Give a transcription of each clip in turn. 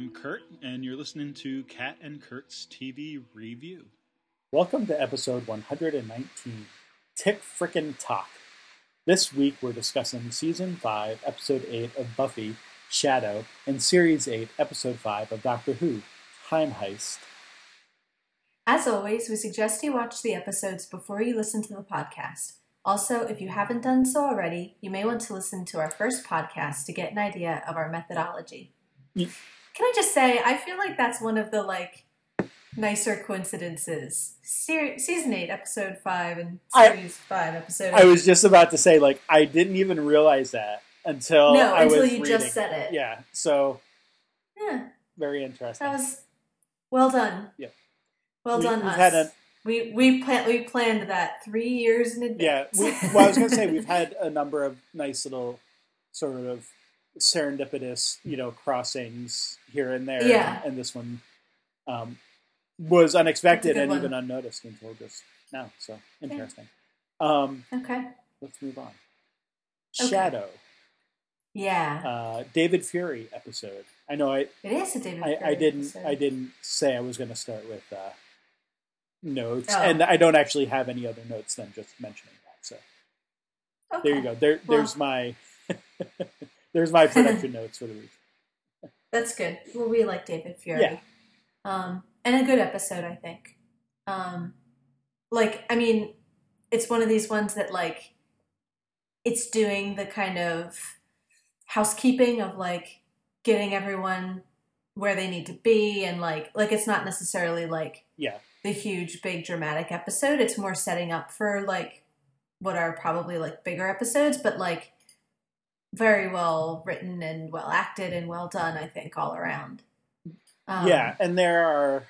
Kat. And I'm Kurt, and you're listening to Kat and Kurt's TV Review. Welcome to episode 119 Tick Frickin' Talk. This week we're discussing season 5, episode 8 of Buffy, Shadow, and series 8, episode 5 of Doctor Who, Time Heist. As always, we suggest you watch the episodes before you listen to the podcast. Also, if you haven't done so already, you may want to listen to our first podcast to get an idea of our methodology. Can I just say, I feel like that's one of the like nicer coincidences. Ser- season eight, episode five, and I- series five, episode. I eight. was just about to say, like, I didn't even realize that until no I until you reading. just said it. Yeah, so Yeah, very interesting. that was well done. Yeah. Well We- done, us. had a- we we plan we planned that three years in Yeah, advance. we, well, I was going to say we've had a number of nice little sort of serendipitous, you know, crossings here and there. Yeah. and this one um, was unexpected and good even unnoticed until just now. So interesting. Um, okay. let's move on. Okay. Shadow, Yeah, uh, David Fury episode. I know I, it is a David. I, I didn't episode. I didn't say I was going to start with uh, notes, Oh. and I don't actually have any other notes than just mentioning that. So Okay. there you go. There, Well- there's my there's my production notes for the week. That's good. Well, we like David Fury. Yeah. Um, and a good episode, I think. Um, like, I mean, it's one of these ones that, like, it's doing the kind of housekeeping of, like, getting everyone where they need to be. And, like, like it's not necessarily, like, Yeah, the huge, big, dramatic episode. It's more setting up for, like, what are probably, like, bigger episodes, but, like, very well written and well acted and well done, I think, all around. Um, yeah, and there are,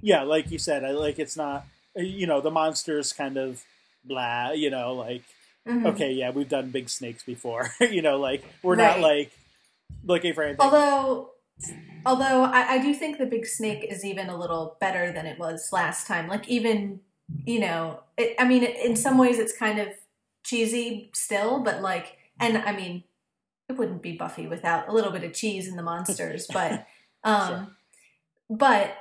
yeah, like you said, I like it's not, you know, the monsters kind of blah, you know, like mhm. okay, yeah, we've done big snakes before, you know, like we're not like looking for anything. Although, although I, I do think the big snake is even a little better than it was last time. Like even, you know, it, I mean, in some ways it's kind of cheesy still, but like, and I mean, it wouldn't be Buffy without a little bit of cheese in the monsters, but, um, Sure. but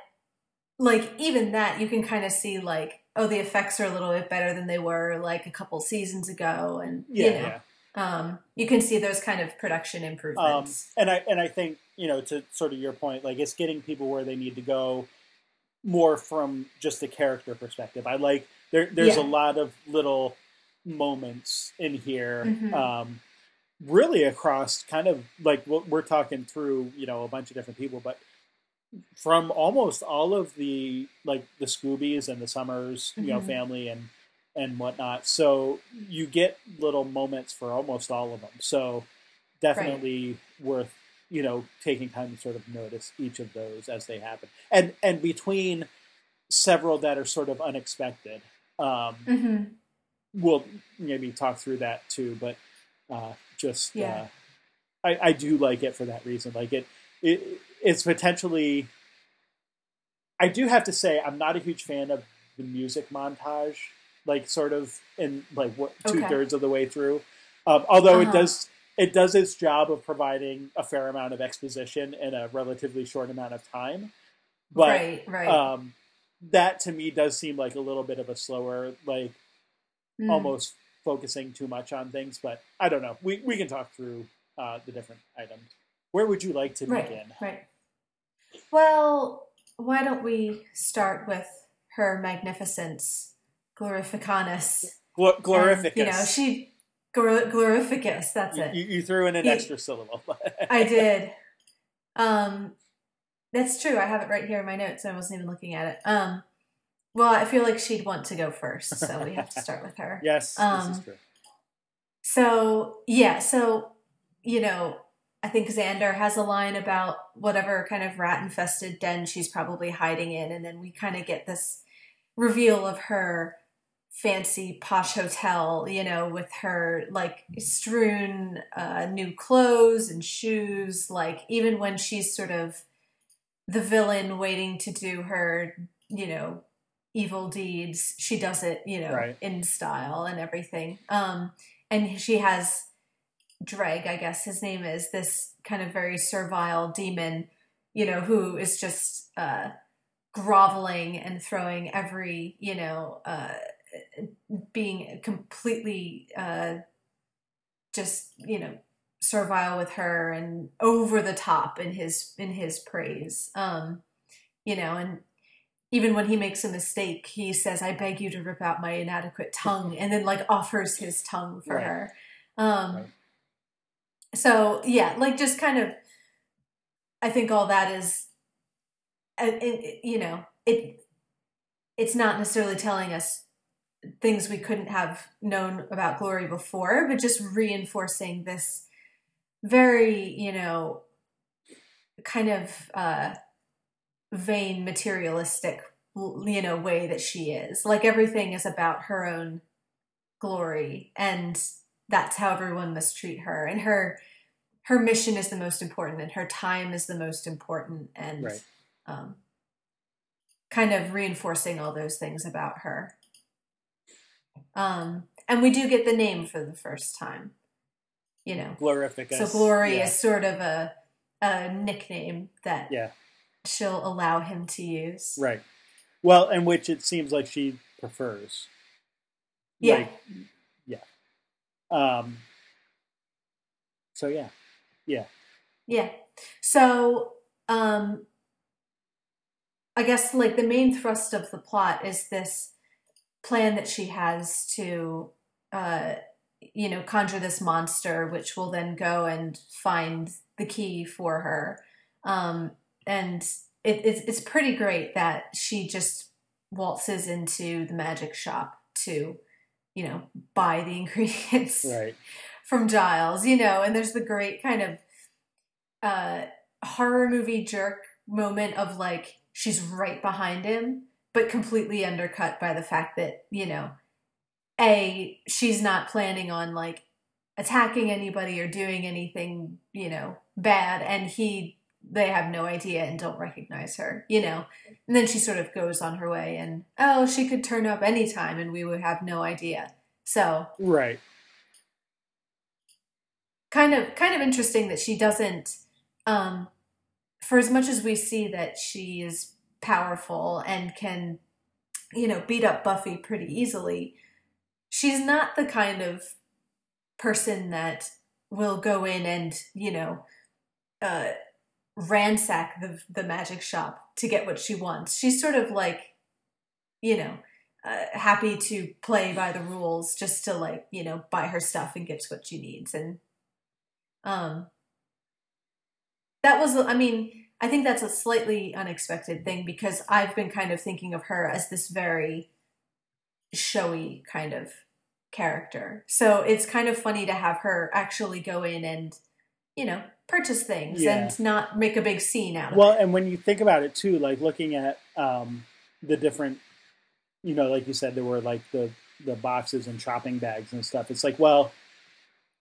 like even that you can kind of see like, oh, the effects are a little bit better than they were like a couple seasons ago, and yeah, you know, yeah. um, you can see those kind of production Um, improvements. and I and I think you know to sort of your point, like it's getting people where they need to go more from just a character perspective. I like there. There's Yeah. a lot of little moments in here, Mhm. um, really across kind of like what we're talking through. You know, a bunch of different people, but from almost all of the like the Scoobies and the Summers, you know, Mhm. family and and whatnot. So you get little moments for almost all of them. So definitely worth you know taking time to sort of notice each of those as they happen, and and between several that are sort of unexpected. Um, hmm we'll maybe talk through that too, but uh, just Yeah. uh, I, I do like it for that reason. Like it, it, it's potentially. I do have to say I'm not a huge fan of the music montage, like sort of in like what two Okay. thirds of the way through. Um, although it Uh-huh. does it does its job of providing a fair amount of exposition in a relatively short amount of time, but right, right. um, that to me does seem like a little bit of a slower like Mm. almost focusing too much on things, but I don't know. We we can talk through uh, the different items. Where would you like to right, begin? right. Well, why don't we start with her magnificence, glorificanus? Glo- And, glorificus. you know, she glor- glorificus. That's you, it. you, you threw in an You- extra syllable. I did. Um, that's true. I have it right here in my notes. I wasn't even looking at it. Um, well, I feel like she'd want to go first, so we have to start with her. yes, this Um, is true. So yeah, so you know, I think Xander has a line about whatever kind of rat infested den she's probably hiding in, and then we kind of get this reveal of her fancy posh hotel, you know, with her like strewn uh, new clothes and shoes. Like even when she's sort of the villain waiting to do her, you know, evil deeds, she does it, you know, Right. in style and everything. Um, and she has Dreg, I guess his name is, this kind of very servile demon, you know, who is just uh, groveling and throwing every, you know, uh, being completely uh, just, you know, servile with her and over the top in his in his praise. Um, you know, and even when he makes a mistake, he says, "I beg you to rip out my inadequate tongue," and then like offers his tongue for Right. her. Um, Right. So yeah, like just kind of, I think all that is, you know, it it's not necessarily telling us things we couldn't have known about glory before, but just reinforcing this very, you know, kind of uh, vain, materialistic, you know, way that she is. Like everything is about her own glory, and that's how everyone must treat her. And her her mission is the most important, and her time is the most important, and Right. um, kind of reinforcing all those things about her. Um, and we do get the name for the first time, you know. Glorific. So. Glory yeah. is sort of a a nickname that Yeah. She'll allow him to use. Right. Well, and which it seems like she prefers. Yeah. Like, yeah. Um. So yeah, yeah, Yeah. So, um, I guess like the main thrust of the plot is this plan that she has to, uh, you know, conjure this monster, which will then go and find the key for her. Um, and it, it's it's pretty great that she just waltzes into the magic shop to, you know, buy the ingredients right. from Giles, you know, and there's the great kind of uh horror movie jerk moment of like she's right behind him, but completely undercut by the fact that, you know, A, she's not planning on like attacking anybody or doing anything, you know, bad, and he they have no idea and don't recognize her, you know. And then she sort of goes on her way and oh, she could turn up anytime and we would have no idea. So Right. kind of kind of interesting that she doesn't um for as much as we see that she is powerful and can you know beat up buffy pretty easily she's not the kind of person that will go in and you know uh ransack the the magic shop to get what she wants. She's sort of like you know uh, happy to play by the rules just to like you know buy her stuff and gets what she needs. And um that was i mean i think that's a slightly unexpected thing because i've been kind of thinking of her as this very showy kind of character. So it's kind of funny to have her actually go in and you know purchase things Yeah. and not make a big scene out of Well, it Well, and when you think about it too, like looking at um, the different, you know, like you said, there were like the the boxes and shopping bags and stuff. It's like, well,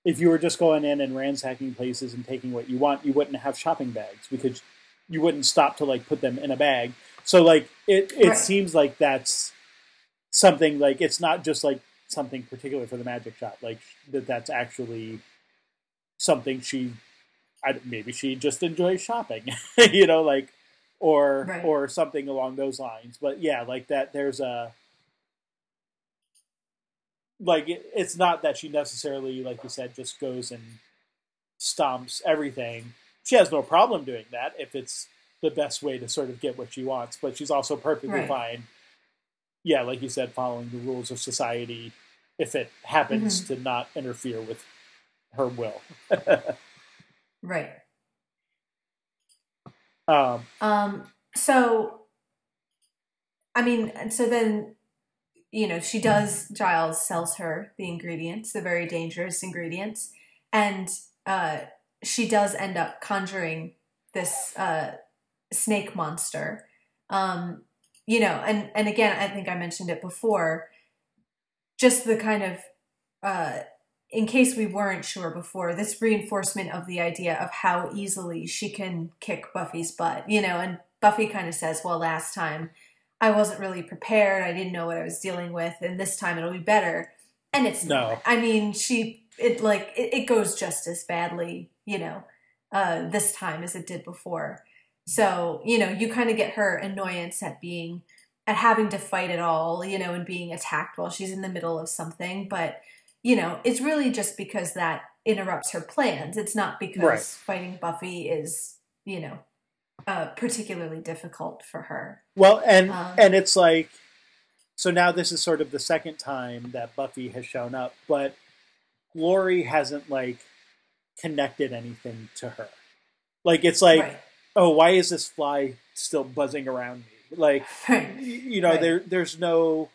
if you were just going in and ransacking places and taking what you want, you wouldn't have shopping bags because you wouldn't stop to like put them in a bag. So like it it Right. seems like that's something like it's not just like something particular for the magic shop. Like that that's actually something she I, maybe she just enjoys shopping, you know, like or Right. or something along those lines. But yeah, like that. There's a like it, it's not that she necessarily, like you said, just goes and stomps everything. She has no problem doing that if it's the best way to sort of get what she wants. But she's also perfectly Right. fine. Yeah, like you said, following the rules of society if it happens Mm-hmm. to not interfere with her will. right Um, Um, so, I mean, and so then, you know, she does, Giles sells her the ingredients, the very dangerous ingredients, and uh, she does end up conjuring this uh, snake monster. Um, you know, and, and again, I think I mentioned it before, just the kind of, uh, in case we weren't sure before, this reinforcement of the idea of how easily she can kick Buffy's butt, you know, and Buffy kind of says, Well, last time I wasn't really prepared. I didn't know what I was dealing with, and this time it'll be better. And it's No. not. I mean, she it like it, it goes just as badly, you know, uh, this time as it did before. So you know, you kind of get her annoyance at being at having to fight it all, you know, and being attacked while she's in the middle of something. But you know, it's really just because that interrupts her plans. It's not because Right. fighting Buffy is, you know, uh, particularly difficult for her. Well, and Um, and it's like, so now this is sort of the second time that Buffy has shown up, but Glory hasn't like connected anything to her. Like it's like, right. oh, why is this fly still buzzing around me? Like, Right. you know, there there's no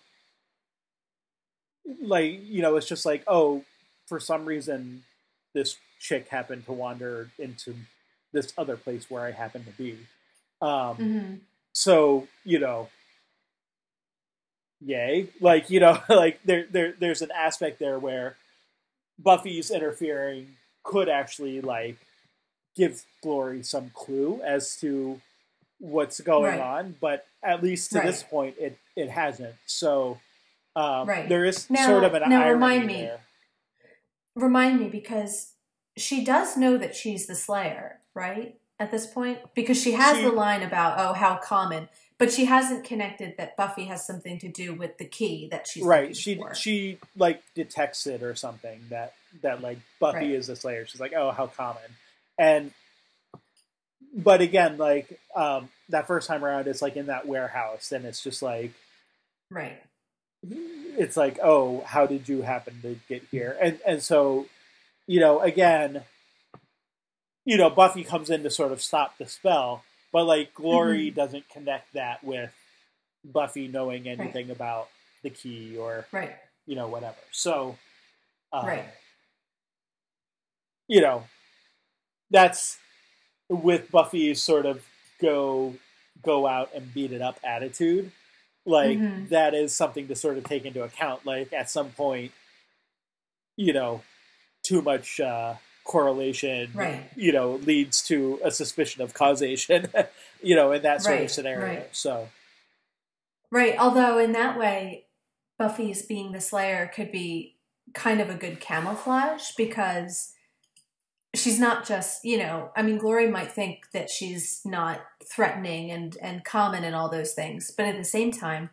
like, you know, it's just like, oh, for some reason, this chick happened to wander into this other place where I happen to be. Um, hmm so you know yay like you know like there, there there's an aspect there where buffy's interfering could actually like give glory some clue as to what's going Right. on but at least to this point it it hasn't so um, Right. there is Now- sort of an now irony remind me. there Remind me because she does know that she's the Slayer, right? At this point, because she has She- the line about oh how common, but she hasn't connected that Buffy has something to do with the key that she's right she for. she like detects it or something that that like buffy Right. is a slayer she's like oh how common and but again like um that first time around it's like in that warehouse and it's just like right, it's like oh how did you happen to get here? And and so you know again you know buffy comes in to sort of stop the spell but like glory doesn't connect that with buffy knowing anything about the key or right, you know whatever. So um, right, you know that's with buffy's sort of go go out and beat it up attitude like Mhm. that is something to sort of take into account like at some point you know too much uh correlation Right. you know leads to a suspicion of causation you know in that sort of scenario right. so right. Although in that way, Buffy's being the Slayer could be kind of a good camouflage because she's not just you know i mean glory might think that she's not threatening and and common and all those things but at the same time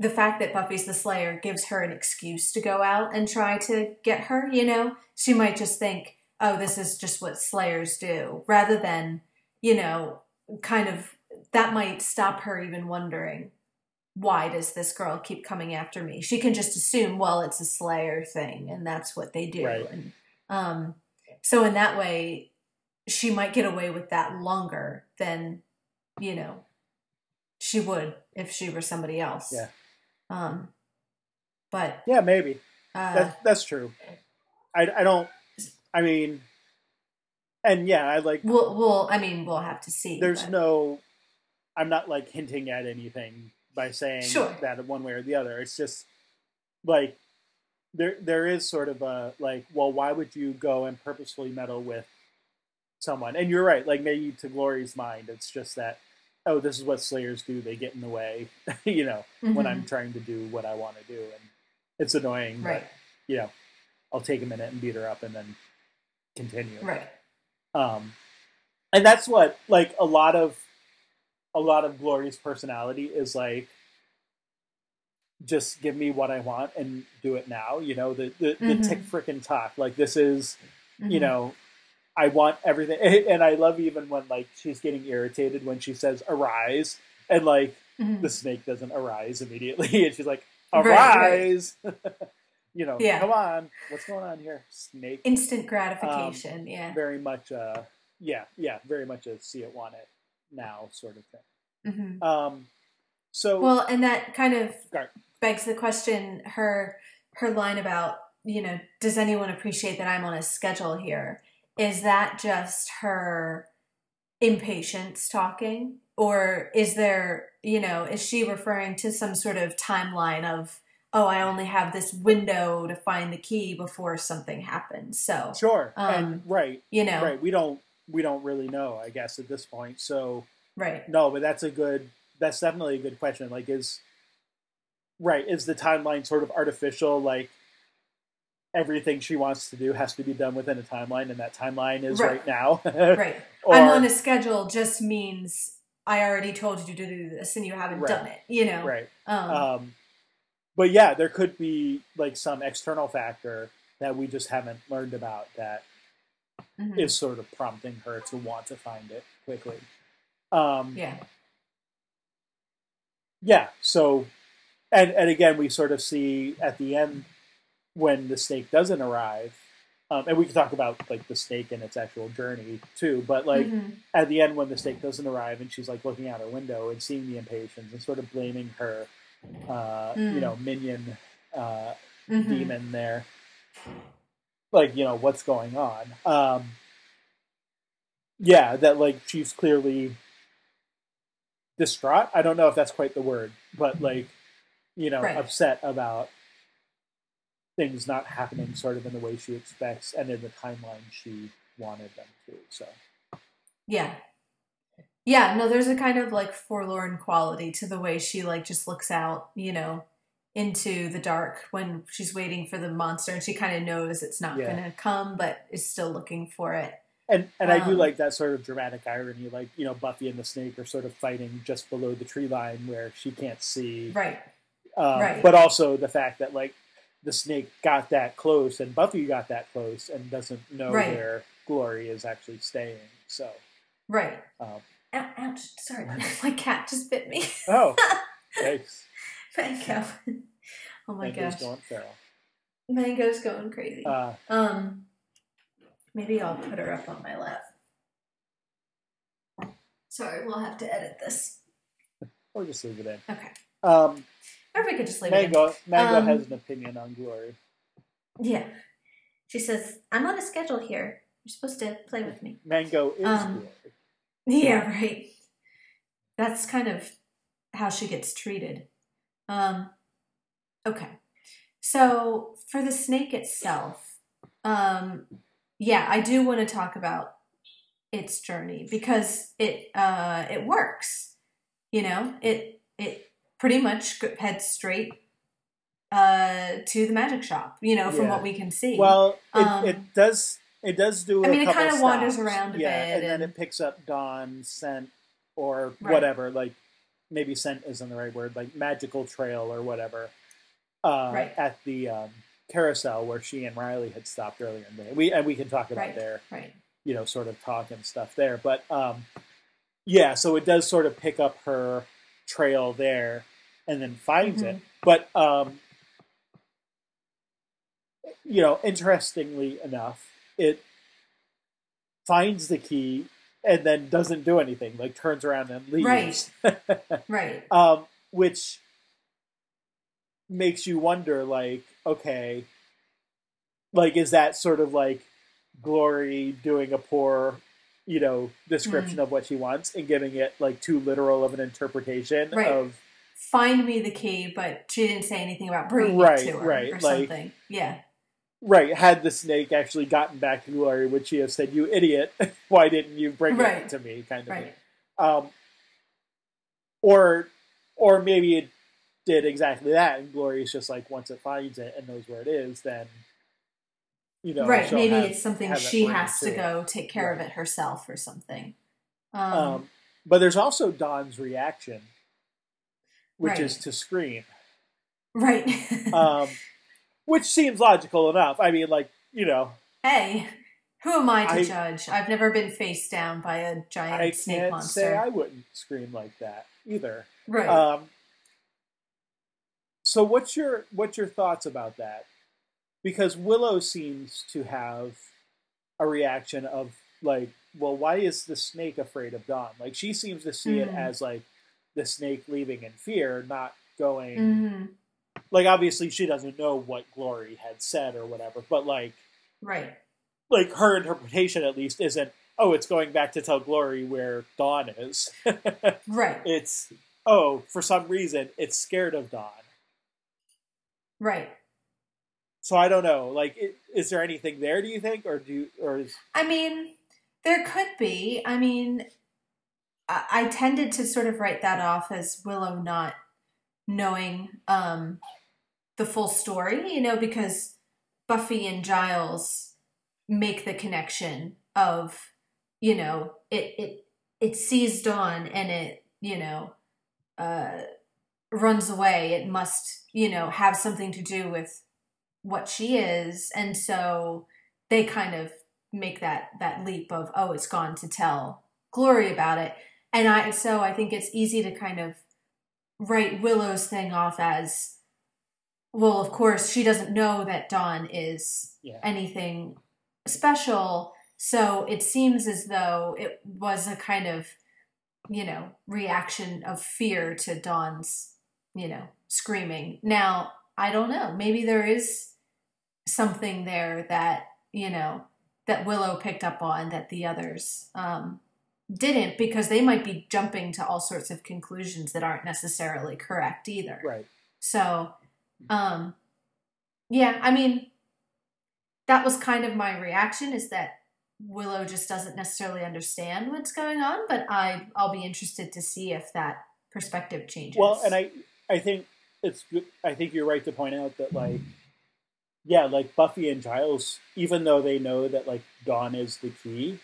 the fact that buffy's the slayer gives her an excuse to go out and try to get her you know she might just think oh this is just what slayers do rather than you know kind of that might stop her even wondering why does this girl keep coming after me she can just assume well it's a slayer thing and that's what they do Right. and um so in that way she might get away with that longer than you know she would if she were somebody else Yeah. um but yeah maybe uh That, that's true. I, I don't. I mean, and yeah, I like. we'll we'll i mean we'll have to see There's but- no. I'm not like hinting at anything by saying Sure. that one way or the other. It's just like there there is sort of a like, well, why would you go and purposefully meddle with someone? And you're right. Like maybe to Glory's mind, it's just that. Oh, this is what Slayers do. They get in the way, you know, when Mhm. I'm trying to do what I want to do, and it's annoying. but right you know, I'll take a minute and beat her up and then continue. right Um, and that's what like a lot of a lot of Glory's personality is like. Just give me what I want and do it now. You know the the, the Mhm. tick frickin' talk. Like this is you Mhm. know. I want everything, and I love even when like she's getting irritated when she says "arise," and like Mhm. the snake doesn't arise immediately, and she's like, Right, right. "Arise!" you know, Yeah. come on, what's going on here, snake? instant gratification yeah Very much, uh, yeah, yeah, very much a see it, want it now sort of thing. hmm Um, so well and that kind of Right. Begs the question her her line about you know does anyone appreciate that i'm on a schedule here is that just her impatience talking or is there you know is she referring to some sort of timeline of oh i only have this window to find the key before something happens so sure, um, and right, you know right, we don't we don't really know, I guess, at this point. So right no, but that's a good, that's definitely a good question. Like, is right? Is the timeline sort of artificial? Like, everything she wants to do has to be done within a timeline, and that timeline is Right. right, now. Right. or, I'm on a schedule just means I already told you to do this and you haven't Right. done it. You know. right. Um, Um, but yeah, there could be like some external factor that we just haven't learned about that mhm. is sort of prompting her to want to find it quickly. Um, Yeah. yeah so and and again we sort of see at the end when the snake doesn't arrive um, and we can talk about like the snake and its actual journey too but like Mhm. at the end when the snake doesn't arrive and she's like looking out her window and seeing the impatience and sort of blaming her uh, you Mm. know minion uh, Mhm. demon there like you know what's going on um yeah that like she's clearly distraught i don't know if that's quite the word but like you know Right. upset about things not happening sort of in the way she expects and in the timeline she wanted them to so Yeah. Yeah, no, there's a kind of like forlorn quality to the way she like just looks out, you know, into the dark when she's waiting for the monster and she kind of knows it's not Yeah. going to come but is still looking for it. and and i do Um, like that sort of dramatic irony like you know buffy and the snake are sort of fighting just below the tree line where she can't see Right. Um, Right. But also the fact that like the snake got that close and Buffy got that close and doesn't know Right. where Glory is actually staying. So, Right. um, Ow, ouch. Sorry. My cat just bit me. oh, thanks. Mango. Oh my Mango's gosh. going feral. Mango's going crazy. Uh, um maybe I'll put her up on my lap. Sorry, we'll have to edit this. or just leave it in. Okay. Um, Or we could just leave it in. Mango, Mango Um, has an opinion on Glory. Yeah. She says, I'm on a schedule here. You're supposed to play with me. Mango is um, Glory. Yeah, right. That's kind of how she gets treated. Um, okay. So for the snake itself, um, yeah, I do want to talk about its journey because it uh, it works. You know, it it pretty much heads straight uh, to the magic shop. You know, from Yeah. what we can see. Well, it, um, it does. It does do. I a mean, it couple kinda wanders around a yeah, bit and, then it picks up Dawn scent or Right. whatever. Like maybe scent isn't the right word. Like magical trail or whatever. Uh, Right. At the um, carousel where she and Riley had stopped earlier in the day. We and we can talk about Right. their right. you know sort of talk and stuff there. But um, yeah, so it does sort of pick up her trail there and then finds it. But um, you know, interestingly enough, it finds the key and then doesn't do anything, like turns around and leaves. Right. um, which makes you wonder, like, okay, like, is that sort of like Glory doing a poor, you know, description of what she wants and giving it like too literal of an interpretation Right. of find me the key, but she didn't say anything about bringing Right, it to her right, or like- something. Yeah, Right, had the snake actually gotten back to Glory, would she have said, "You idiot! Why didn't you bring Right. it to me?" Kind of right. thing. Um, or, or maybe it did exactly that, and Glory is just like once it finds it and knows where it is, then you know, right. Maybe have- it's something she has to it. go take care of it herself or something. Um, Um, but there's also Dawn's reaction, which Right. is to scream, right. um, which seems logical enough. I mean, like you know, hey, who am I to I- judge? I've never been faced down by a giant I snake can't monster. say I wouldn't scream like that either. right. Um, so what's your what's your thoughts about that? Because Willow seems to have a reaction of like, well, why is the snake afraid of Dawn? Like she seems to see it Mhm. as like the snake leaving in fear, not going hmm like obviously she doesn't know what Glory had said or whatever, but like Right. like her interpretation at least isn't oh it's going back to tell Glory where Dawn is. Right. it's oh for some reason it's scared of Dawn. Right. So I don't know. Like, is there anything there? Do you think, or do or is I mean, there could be. I mean, I, I tended to sort of write that off as Willow not knowing um, the full story, you know, because Buffy and Giles make the connection of, you know, it it it sees Dawn and it, you know, uh, runs away. It must, you know, have something to do with what she is, and so they kind of make that that leap of, oh, it's gone to tell Glory about it, and I so I think it's easy to kind of write Willow's thing off as well, of course, she doesn't know that Dawn is Yeah. anything special. So it seems as though it was a kind of, you know, reaction of fear to Dawn's, you know, screaming. Now, I don't know. Maybe there is something there that, you know, that Willow picked up on that the others um, didn't because they might be jumping to all sorts of conclusions that aren't necessarily correct either. Right. So, um, yeah, I mean, that was kind of my reaction is that Willow just doesn't necessarily understand what's going on, but I I'll be interested to see if that perspective changes. Well, and I I think it's good- I think you're right to point out that like yeah, like Buffy and Giles, even though they know that like Dawn is the key,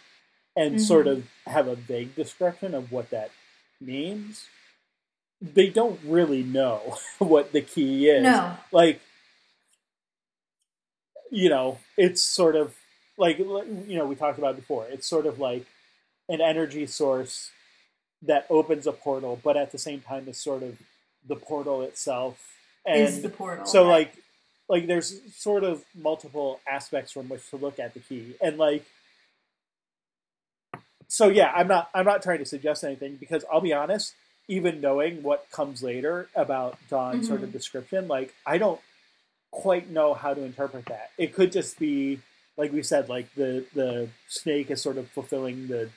and Mhm. sort of have a vague description of what that means, they don't really know what the key is. no, Like, you know, it's sort of like you know we talked about before. It's sort of like an energy source that opens a portal, but at the same time is sort of the portal itself. And is the portal. so right. like like there's sort of multiple aspects from which to look at the key. And like so yeah i'm not i'm not trying to suggest anything because i'll be honest even knowing what comes later about dawn's sort of description like i don't quite know how to interpret that. It could just be like we said like the the snake is sort of fulfilling the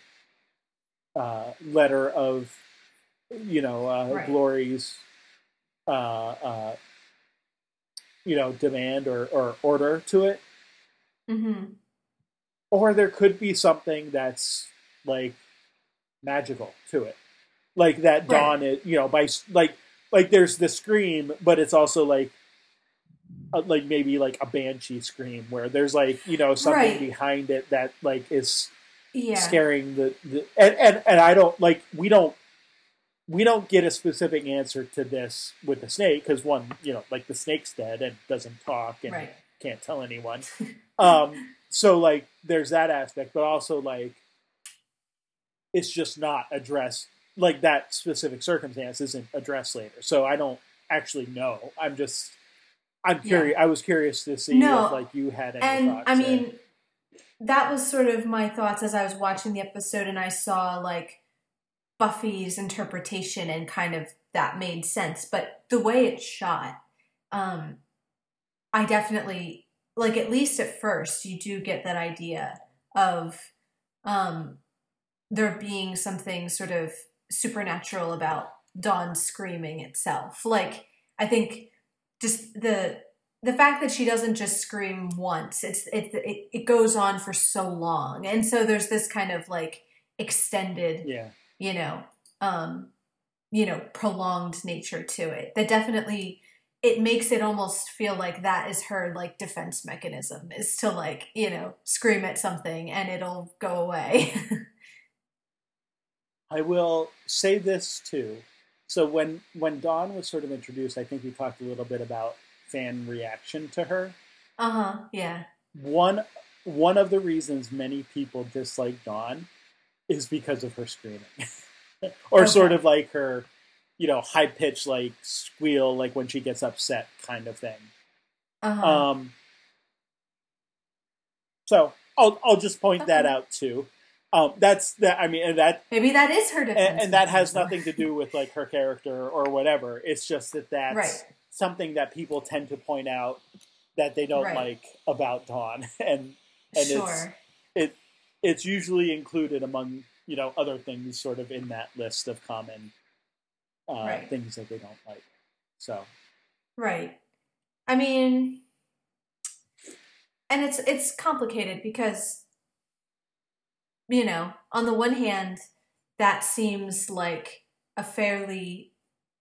uh, letter of you know uh, Right. glory's uh, uh, you know demand or, or order to it Mhm. or there could be something that's like magical to it like that Right. dawn it you know by like like there's the scream but it's also like uh, like maybe like a banshee scream where there's like you know something Right. behind it that like is yeah, scaring the, the and, and and I don't like we don't we don't get a specific answer to this with the snake because one you know like the snake's dead and doesn't talk and right. can't tell anyone um so like there's that aspect but also like it's just not addressed like that specific circumstance isn't addressed later so I don't actually know I'm just I'm Yeah. curious I was curious to see No. if like you had any and thoughts I mean, that was sort of my thoughts as I was watching the episode, and I saw like Buffy's interpretation, and kind of that made sense. But the way it's shot, um, I definitely like. At least at first, you do get that idea of um, there being something sort of supernatural about Dawn screaming itself. Like I think just the the fact that she doesn't just scream once it's it, it it goes on for so long and so there's this kind of like extended yeah you know um you know prolonged nature to it that definitely it makes it almost feel like that is her like defense mechanism is to like you know scream at something and it'll go away I will say this too. So when when Dawn was sort of introduced, I think we talked a little bit about fan reaction to her. uh-huh yeah One one of the reasons many people dislike Dawn is because of her screaming, or Okay. sort of like her, you know, high pitched like squeal, like when she gets upset, kind of thing. uh-huh Um, so I'll I'll just point that out too. Um, that's that. I mean, and that maybe that is her defense and, and that has nothing to do with like her character or whatever. It's just that that's Right. something that people tend to point out that they don't Right. like about Dawn, and and it's it it's usually included among you know other things sort of in that list of common uh, Right. things that they don't like. So Right. I mean, and it's it's complicated because you know, on the one hand, that seems like a fairly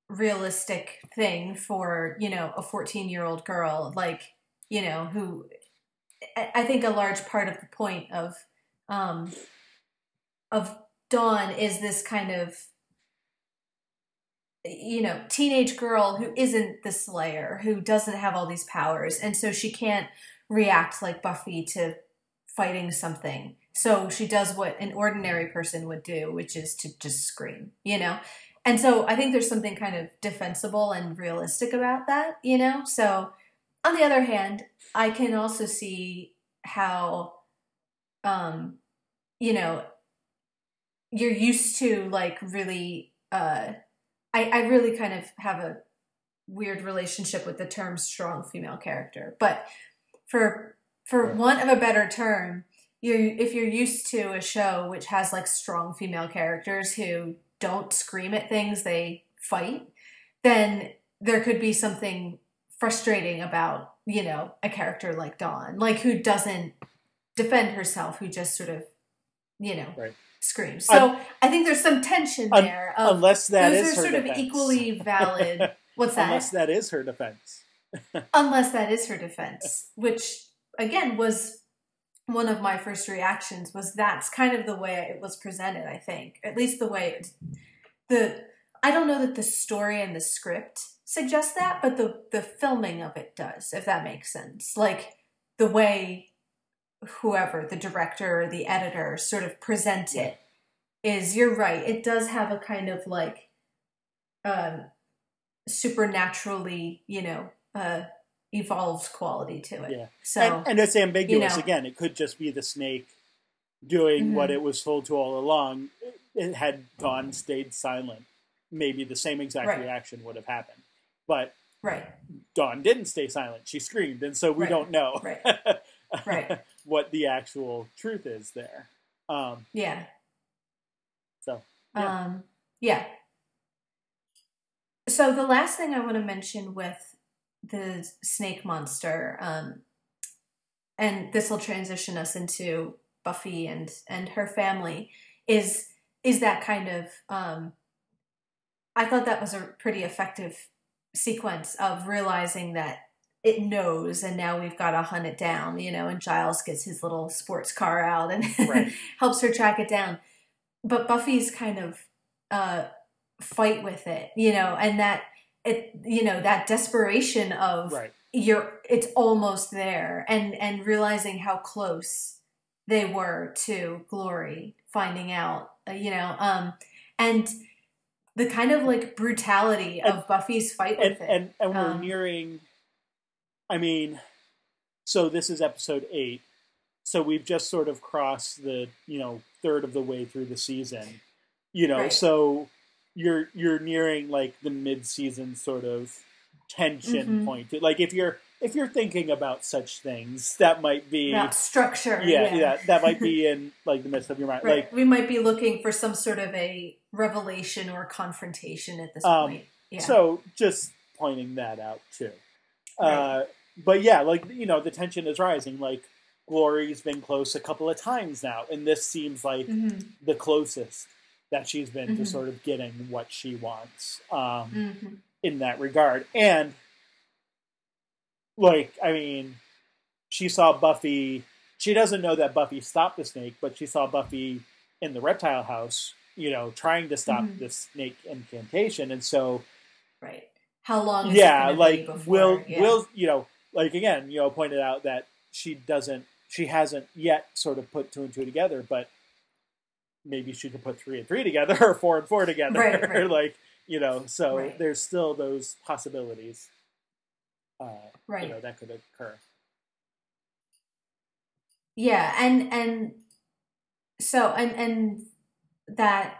realistic thing for, you know, a 14-year-old girl like, you know, who I think a large part of the point of um, of Dawn is this kind of you know teenage girl who isn't the Slayer, who doesn't have all these powers, and so she can't react like Buffy to fighting something. So she does what an ordinary person would do, which is to just scream, you know? And so I think there's something kind of defensible and realistic about that, you know? So on the other hand, I can also see how um you know you're used to like really uh I, I really kind of have a weird relationship with the term strong female character. But for for Right. want of a better term, you if you're used to a show which has like strong female characters who don't scream at things, they fight, then there could be something frustrating about, you know, a character like Dawn, like who doesn't defend herself, who just sort of, you know, Right. screams. So I think there's some tension there of Unless that those is are her sort defense. of equally valid. What's that? Unless that is her defense. Unless that is her defense, which again was one of my first reactions was that's kind of the way it was presented, I think. At least the way it, the I don't know that the story and the script suggest that, but the the filming of it does, if that makes sense. Like the way whoever, the director or the editor sort of present it is you're right. It does have a kind of like um supernaturally, you know, uh evolved quality to it. Yeah. So and, and it's ambiguous know. again. It could just be the snake doing Mhm. what it was told to all along. It had Dawn stayed silent. Maybe the same exact Right. reaction would have happened. But right, Dawn didn't stay silent. She screamed, and so we Right. don't know right, right. What the actual truth is there. Um, Yeah. so Yeah. Um, yeah. So the last thing I want to mention with the snake monster, um, and this will transition us into Buffy and and her family, is is that kind of. Um, I thought that was a pretty effective sequence of realizing that it knows, and now we've got to hunt it down. You know, and Giles gets his little sports car out and Right. helps her track it down but Buffy's kind of uh fight with it, you know, and that it you know, that desperation of right, you're it's almost there and and realizing how close they were to glory finding out, uh, you know, um and the kind of like brutality of Buffy's fight and with it. and and we're Um, nearing. I mean, so this is episode eight. So we've just sort of crossed the you know third of the way through the season. You know, Right. so you're you're nearing like the mid-season sort of tension Mhm. point. Like if you're if you're thinking about such things, that might be about structure. yeah, yeah, that might be in like the midst of your mind. Right. Like we might be looking for some sort of a revelation or confrontation at this Um, point. Yeah. So just pointing that out too. Uh, but yeah, like you know, the tension is rising. Like Glory's been close a couple of times now, and this seems like Mhm. the closest that she's been to Mhm. sort of getting what she wants um, Mhm. in that regard. And like, I mean, she saw Buffy. She doesn't know that Buffy stopped the snake, but she saw Buffy in the reptile house. You know, trying to stop Mhm. the snake incantation, and so Right. How long? Is yeah like will yeah. will you know like again you know pointed out that she doesn't she hasn't yet sort of put two and two together but maybe she could put three and three together or four and four together Right, right. like you know so Right. there's still those possibilities uh right? you know that could occur Yeah, and and so and and that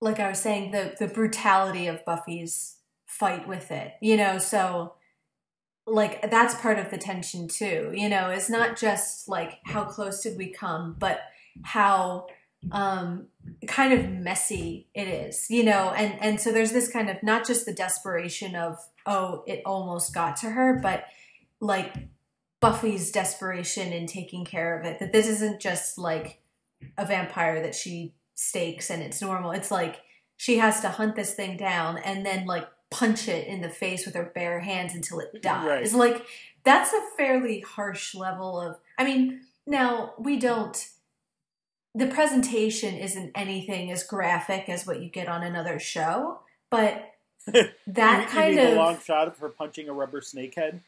like I was saying the the brutality of Buffy's fight with it. You know, so like that's part of the tension too. You know, it's not just like how close did we come, but how um kind of messy it is you know and and so there's this kind of not just the desperation of oh it almost got to her but like Buffy's desperation in taking care of it. That this isn't just like a vampire that she stakes and it's normal. It's like she has to hunt this thing down and then like punch it in the face with her bare hands until it dies. Right. Like that's a fairly harsh level of. I mean, now we don't. The presentation isn't anything as graphic as what you get on another show, but that you, kind you of long shot of her punching a rubber snake head.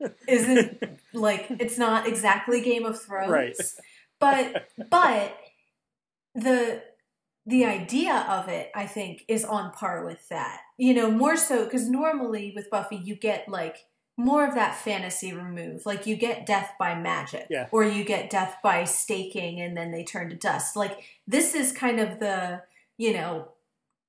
isn't like it's not exactly Game of Thrones, Right. but but the the idea of it, I think, is on par with that. You know, more so because normally with Buffy, you get like more of that fantasy removed. Like you get death by magic, Yeah. or you get death by staking and then they turn to dust. Like this is kind of the you know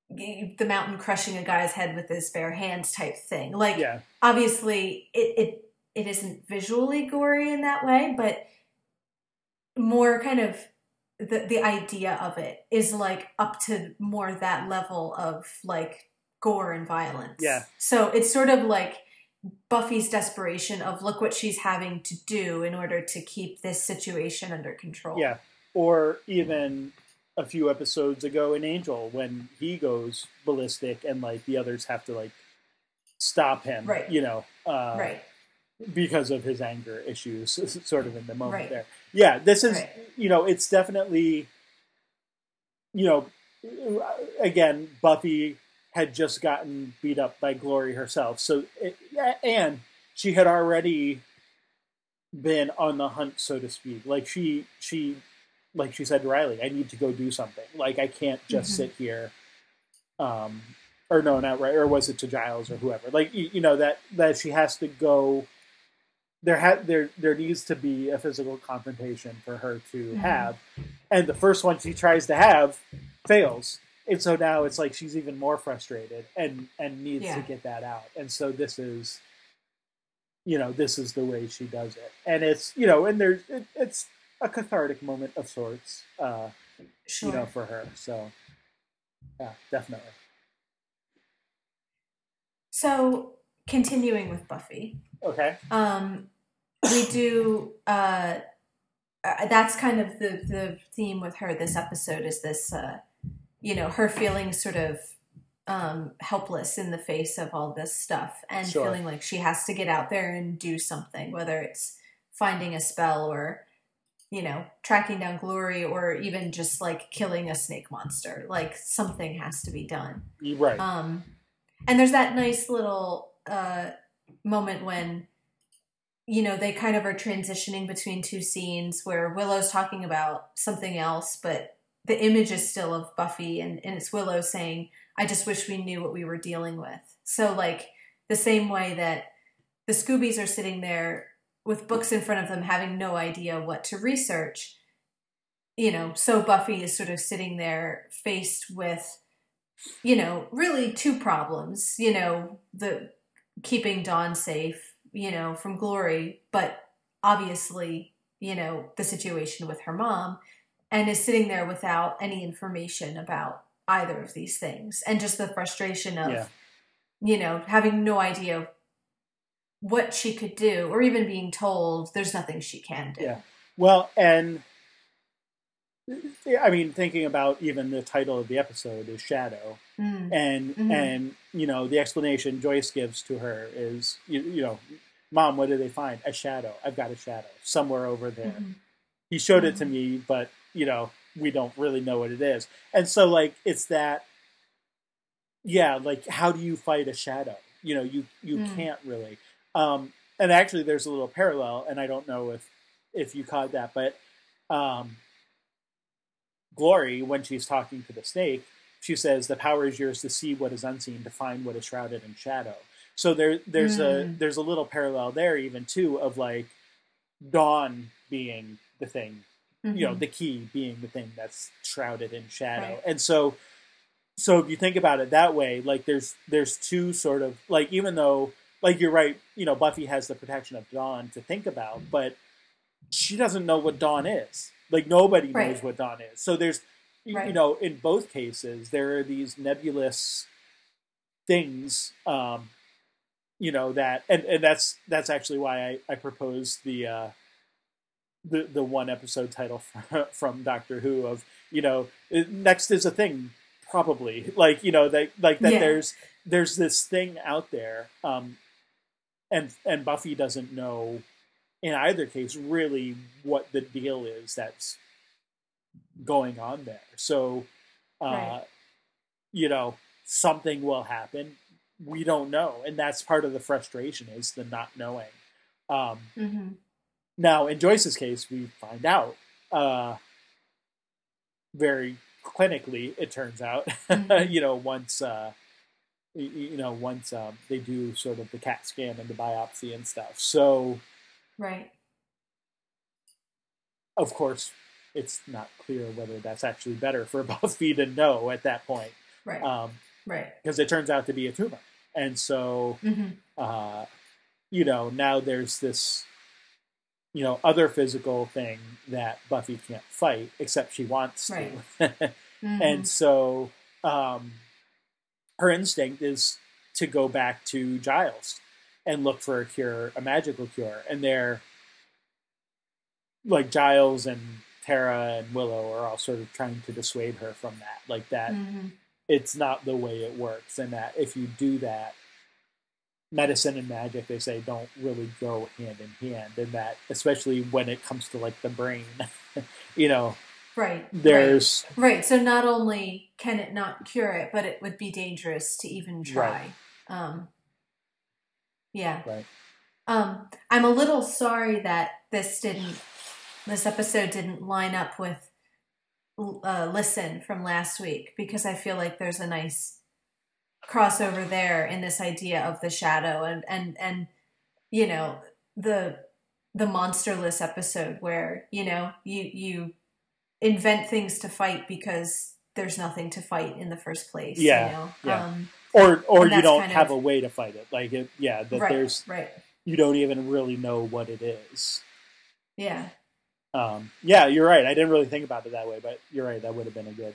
the mountain crushing a guy's head with his bare hands type thing. Like Yeah, obviously it, it it isn't visually gory in that way, but more kind of the the idea of it is like up to more that level of like gore and violence. Yeah. So it's sort of like Buffy's desperation of look what she's having to do in order to keep this situation under control. yeah. Or even a few episodes ago in Angel when he goes ballistic and like the others have to like stop him. Right. You know. Uh, Right. Because of his anger issues, sort of in the moment Right. there. Yeah, this is, Right. you know, it's definitely, you know, again, Buffy had just gotten beat up by Glory herself. So, it, and she had already been on the hunt, so to speak. Like she, she, like she said to Riley, I need to go do something. Like I can't just Mhm. sit here. Um, or no, not right. Or was it to Giles or whoever? Like you, you know that that she has to go. There had there there needs to be a physical confrontation for her to Mhm. have, and the first one she tries to have fails, and so now it's like she's even more frustrated and and needs Yeah. to get that out, and so this is, you know, this is the way she does it, and it's you know, and there's it, it's a cathartic moment of sorts, uh, Sure. you know, for her. So, yeah, definitely. so continuing with Buffy. Okay. um we do uh uh, that's kind of the the theme with her this episode is this uh you know her feeling sort of um helpless in the face of all this stuff and Sure. feeling like she has to get out there and do something whether it's finding a spell or you know tracking down glory or even just like killing a snake monster like something has to be done right. um, and there's that nice little uh, moment when, you know, they kind of are transitioning between two scenes where Willow's talking about something else, but the image is still of Buffy, and, and it's Willow saying, I just wish we knew what we were dealing with. So, like, the same way that the Scoobies are sitting there with books in front of them, having no idea what to research, you know, so Buffy is sort of sitting there faced with you know, really two problems, you know, the keeping Dawn safe, you know, from Glory, but obviously, you know, the situation with her mom and is sitting there without any information about either of these things and just the frustration of Yeah. you know, having no idea what she could do or even being told there's nothing she can do. Yeah. Well, and I mean, thinking about even the title of the episode is Shadow, Mm, and Mhm. and you know the explanation Joyce gives to her is you, you know, Mom, what did they find? A shadow. I've got a shadow somewhere over there. mhm. He showed it to me, but you know we don't really know what it is, and so like it's that. Yeah, like how do you fight a shadow? You know, you you Mm. can't really. Um, and actually, there's a little parallel, and I don't know if if you caught that, but um, Glory, when she's talking to the snake, she says, "The power is yours to see what is unseen, to find what is shrouded in shadow." So there, there's a Mm. there's a little parallel there, even too, of like dawn being the thing, you know, Mhm. the key being the thing that's shrouded in shadow, Right. and so so if you think about it that way, like there's there's two sort of like even though like you're right, you know, Buffy has the protection of Dawn to think about, but she doesn't know what Dawn is. Like nobody Right. knows what Dawn is. So there's you- you know, in both cases there are these nebulous things um you know that and, and that's that's actually why I, I proposed the uh the the one episode title from, from Doctor Who of you know next is a thing probably like you know that like that Yeah. there's there's this thing out there um and and Buffy doesn't know in either case really what the deal is that's going on there. So, uh, right. you know, something will happen. We don't know, and that's part of the frustration is the not knowing. Um, mm-hmm. Now, in Joyce's case, we find out uh, very clinically. It turns out, mm-hmm. you know, once uh, you know, once um, they do sort of the CAT scan and the biopsy and stuff. So, right. Of course, it's not clear whether that's actually better for Buffy to know at that point. Right. Um, right. Because it turns out to be a tumor. And so, mm-hmm. uh, you know, now there's this, you know, other physical thing that Buffy can't fight, except she wants right. to. mm-hmm. And so, um, her instinct is to go back to Giles and look for a cure, a magical cure. And they're like Giles and Tara and Willow are all sort of trying to dissuade her from that. Like that, mm-hmm. it's not the way it works, and that if you do that, medicine and magic, they say, don't really go hand in hand, and that especially when it comes to like the brain, you know. Right. There's right. right. So not only can it not cure it, but it would be dangerous to even try. Right. Um, yeah. Right. Um, I'm a little sorry that this didn't this episode didn't line up with uh, listen from last week because I feel like there's a nice crossover there in this idea of the shadow and and and you know the the monsterless episode where you know you you invent things to fight because there's nothing to fight in the first place yeah you know? yeah um, or or you don't have of, a way to fight it like it yeah that right, there's right you don't even really know what it is yeah um, yeah, you're right. I didn't really think about it that way, but you're right. That would have been a good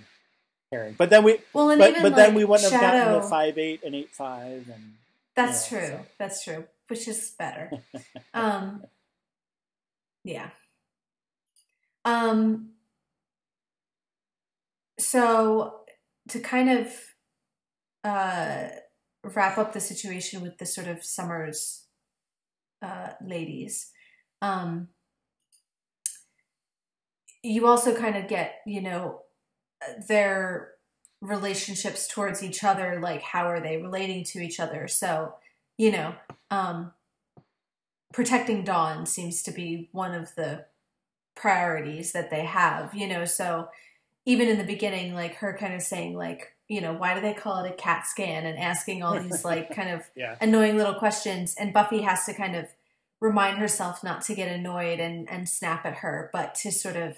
pairing. But then we, well, but, but like then we wouldn't Shadow, have gotten the five eight and eight five, and that's you know, true. So. That's true. Which is better. um, yeah. Um. So to kind of uh, wrap up the situation with the sort of Summers uh, ladies. Um, you also kind of get, you know, their relationships towards each other, like how are they relating to each other. So, you know, um, protecting Dawn seems to be one of the priorities that they have, you know, so even in the beginning, like her kind of saying like, you know, why do they call it a cat scan? And asking all these like kind of yeah. annoying little questions. And Buffy has to kind of remind herself not to get annoyed and and snap at her, but to sort of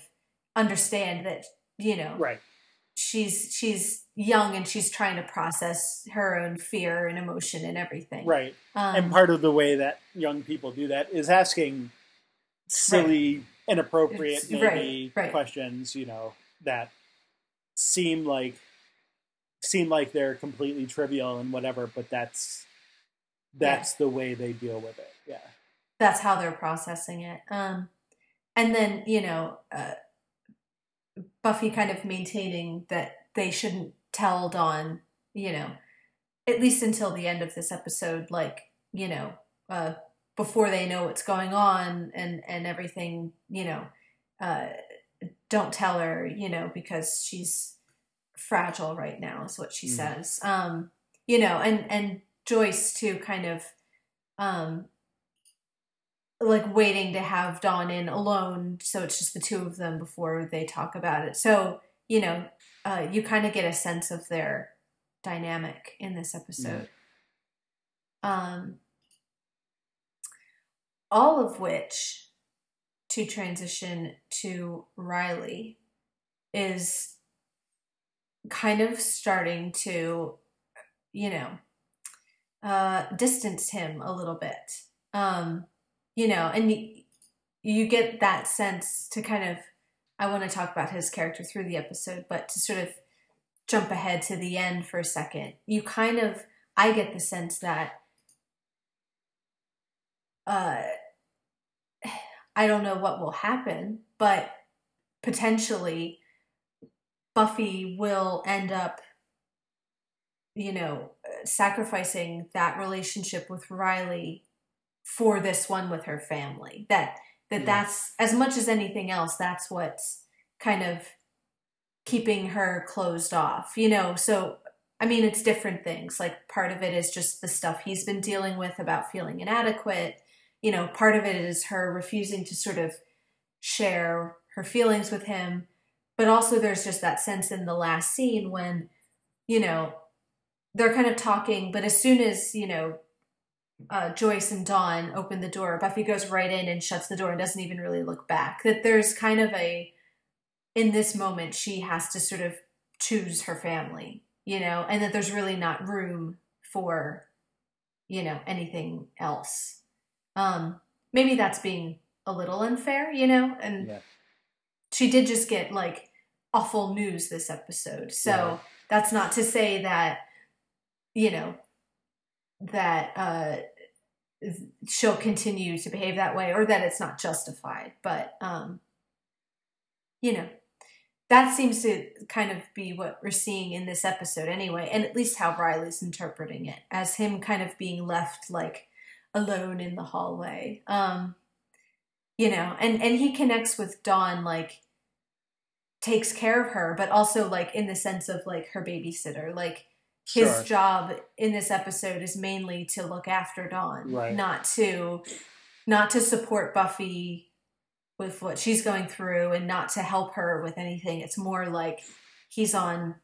understand that you know right. she's she's young and she's trying to process her own fear and emotion and everything. Right. Um, and part of the way that young people do that is asking silly right. inappropriate maybe right, questions you know that seem like seem like they're completely trivial and whatever but that's that's yeah. the way they deal with it. Yeah. That's how they're processing it. Um and then you know uh, Buffy kind of maintaining that they shouldn't tell Dawn, you know, at least until the end of this episode, like, you know, uh, before they know what's going on and, and everything, you know, uh, don't tell her, you know, because she's fragile right now is what she mm. says. Um, you know, and, and Joyce too kind of, um, like waiting to have Dawn in alone, so it's just the two of them before they talk about it. So you know, uh, you kind of get a sense of their dynamic in this episode. Um, all of which, to transition to Riley, is kind of starting to, you know, uh, distance him a little bit. Um, you know, and you, you get that sense to kind of. I want to talk about his character through the episode, but to sort of jump ahead to the end for a second, you kind of. I get the sense that. Uh, I don't know what will happen, but potentially Buffy will end up, you know, sacrificing that relationship with Riley for this one with her family. That that Yeah. that's as much as anything else. That's what's kind of keeping her closed off. You know, so I mean, it's different things. Like part of it is just the stuff he's been dealing with about feeling inadequate. You know, part of it is her refusing to sort of share her feelings with him. But also, there's just that sense in the last scene when, you know, they're kind of talking, but as soon as, you know, uh, Joyce and Dawn open the door, Buffy goes right in and shuts the door and doesn't even really look back. That there's kind of a, in this moment, she has to sort of choose her family, you know, and that there's really not room for, you know, anything else. Um, maybe that's being a little unfair, you know, and Yeah. she did just get like awful news this episode. So Right. that's not to say that, you know, that uh, she'll continue to behave that way or that it's not justified. But, um, you know, that seems to kind of be what we're seeing in this episode anyway, and at least how Riley's interpreting it as him kind of being left like alone in the hallway. Um, you know, and and he connects with Dawn like takes care of her, but also like in the sense of like her babysitter. Like his Sure. job in this episode is mainly to look after Dawn, Right. not to not to support Buffy with what she's going through and not to help her with anything. It's more like he's on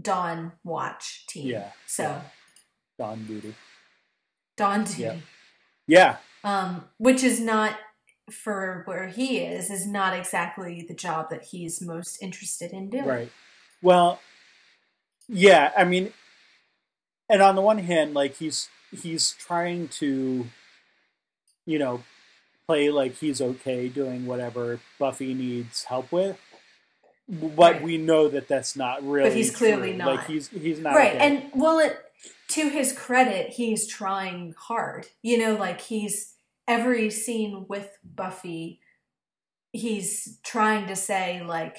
Dawn watch team. Yeah, So yeah. Dawn duty. Dawn duty. Yeah. Yeah, um, which is not for where he is is not exactly the job that he's most interested in doing. Right. Well, yeah, I mean, and on the one hand, like he's he's trying to, you know, play like he's okay doing whatever Buffy needs help with, but Right. we know that that's not really. But he's clearly true. not. Like he's he's not right, okay. and well, it to his credit, he's trying hard. You know, like he's every scene with Buffy, he's trying to say like,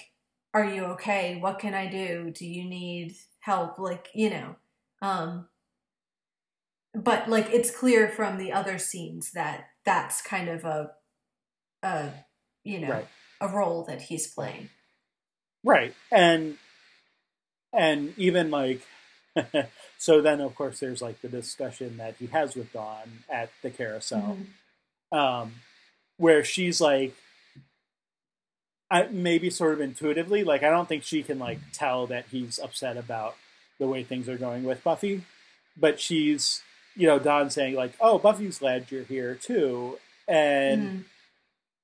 "Are you okay? What can I do? Do you need help?" Like, you know, um, but like it's clear from the other scenes that that's kind of a, a, you know, Right. a role that he's playing. Right. And and even like so then of course there's like the discussion that he has with Dawn at the carousel. Mhm. Um where she's like I maybe sort of intuitively, like I don't think she can like tell that he's upset about the way things are going with Buffy. But she's you know, Dawn saying like, Oh, Buffy's glad you're here too and Mhm.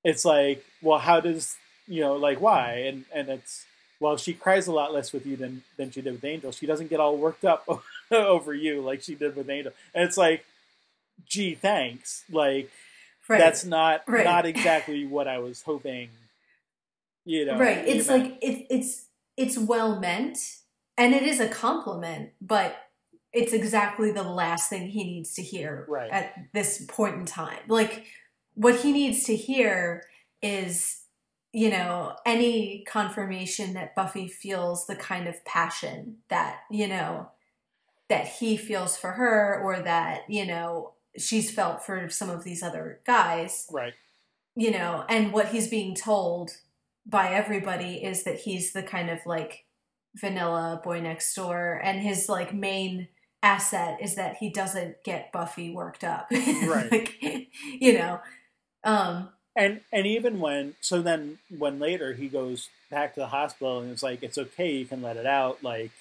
it's like, well, how does you know, like why? And and it's well, she cries a lot less with you than than she did with Angel. She doesn't get all worked up over you like she did with Angel. And it's like, gee, thanks. Like Right. that's not Right. not exactly what I was hoping. You know, right it's like it, it's it's well meant and it is a compliment but it's exactly the last thing he needs to hear Right. at this point in time like what he needs to hear is you know any confirmation that buffy feels the kind of passion that you know that he feels for her or that you know she's felt for some of these other guys. Right, you know, and what he's being told by everybody is that he's the kind of like vanilla boy next door, and his like main asset is that he doesn't get Buffy worked up, Right. like, you know, um, and and even when so then when later he goes back to the hospital and it's like it's okay, you can let it out, like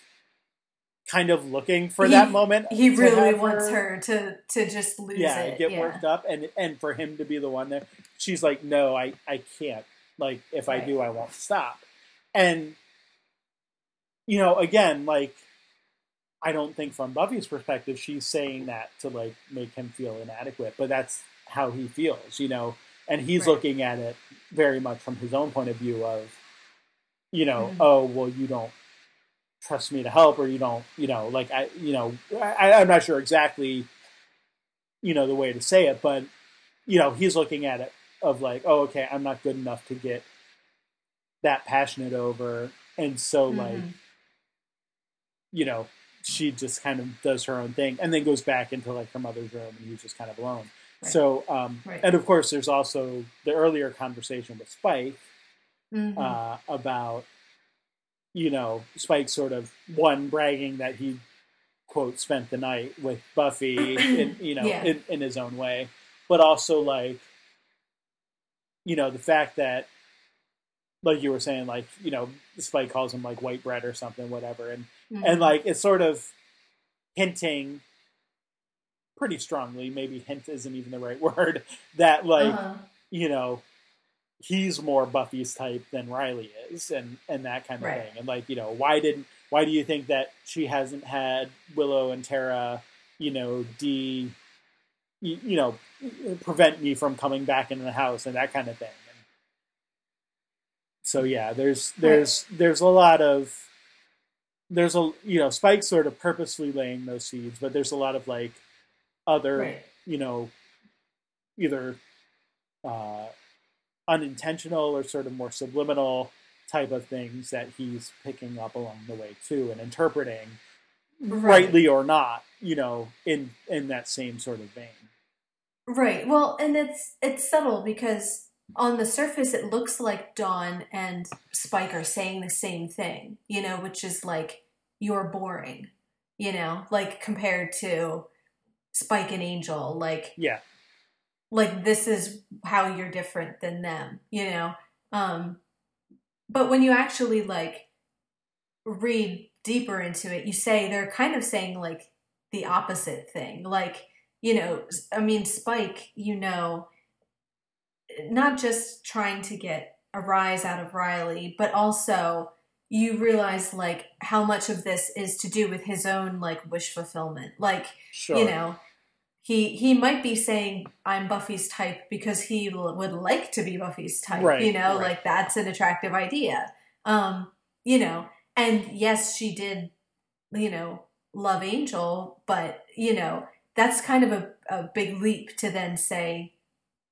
kind of looking for He- that moment. he really wants her to to just lose yeah, it. get yeah. worked up, and and for him to be the one there, she's like, no, I I can't. Like if I do, I won't stop. And you know, again, like I don't think from Buffy's perspective, she's saying that to like make him feel inadequate, but that's how he feels, you know. And he's Right. looking at it very much from his own point of view of, you know, Mhm. oh well, you don't trust me to help, or you don't, you know, like I, you know, I, I'm not sure exactly, you know, the way to say it, but you know, he's looking at it of like, oh, okay, I'm not good enough to get that passionate over, and so like Mhm. you know, she just kind of does her own thing and then goes back into like her mother's room and he's just kind of alone. Right. So, um, right. and of course, there's also the earlier conversation with Spike mm-hmm. uh, about, you know, Spike sort of one bragging that he quote spent the night with Buffy, in, you know, yeah. in, in his own way, but also like, you know, the fact that, like you were saying, like you know, Spike calls him like white bread or something, whatever, and mm-hmm. and like it's sort of hinting pretty strongly, maybe hint isn't even the right word, that like, uh-huh. you know, he's more Buffy's type than Riley is and and that kind of right. thing. And like, you know, why didn't why do you think that she hasn't had Willow and Tara, you know, de you, you know, prevent me from coming back into the house and that kind of thing. And so yeah, there's there's right. there's a lot of there's a you know Spike sort of purposely laying those seeds, but there's a lot of like other right. you know either uh, unintentional or sort of more subliminal type of things that he's picking up along the way too and interpreting right. rightly or not you know in in that same sort of vein right well and it's it's subtle because on the surface it looks like dawn and spike are saying the same thing you know which is like you're boring you know like compared to Spike and Angel. Like yeah, like this is how you're different than them. You know. Um, but when you actually like read deeper into it, you say they're kind of saying like the opposite thing. Like you know, I mean, Spike, you know, not just trying to get a rise out of Riley, but also you realize like how much of this is to do with his own like wish fulfillment like sure. you know he he might be saying i'm buffy's type because he l- would like to be buffy's type right, you know right. like that's an attractive idea um you know and yes she did you know love angel but you know that's kind of a, a big leap to then say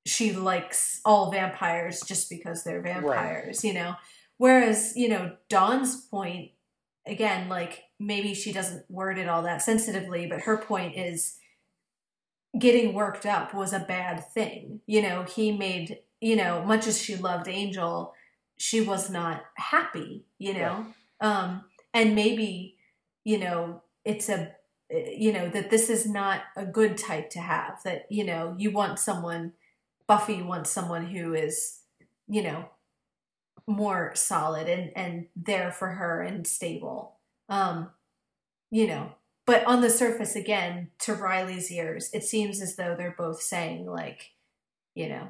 she likes all vampires just because they're vampires right. you know Whereas, you know, Dawn's point, again, like maybe she doesn't word it all that sensitively, but her point is getting worked up was a bad thing. You know, he made, you know, much as she loved Angel, she was not happy, you know? Right. Um, and maybe, you know, it's a, you know, that this is not a good type to have, that, you know, you want someone, Buffy wants someone who is, you know, more solid and and there for her and stable um you know but on the surface again to riley's ears it seems as though they're both saying like you know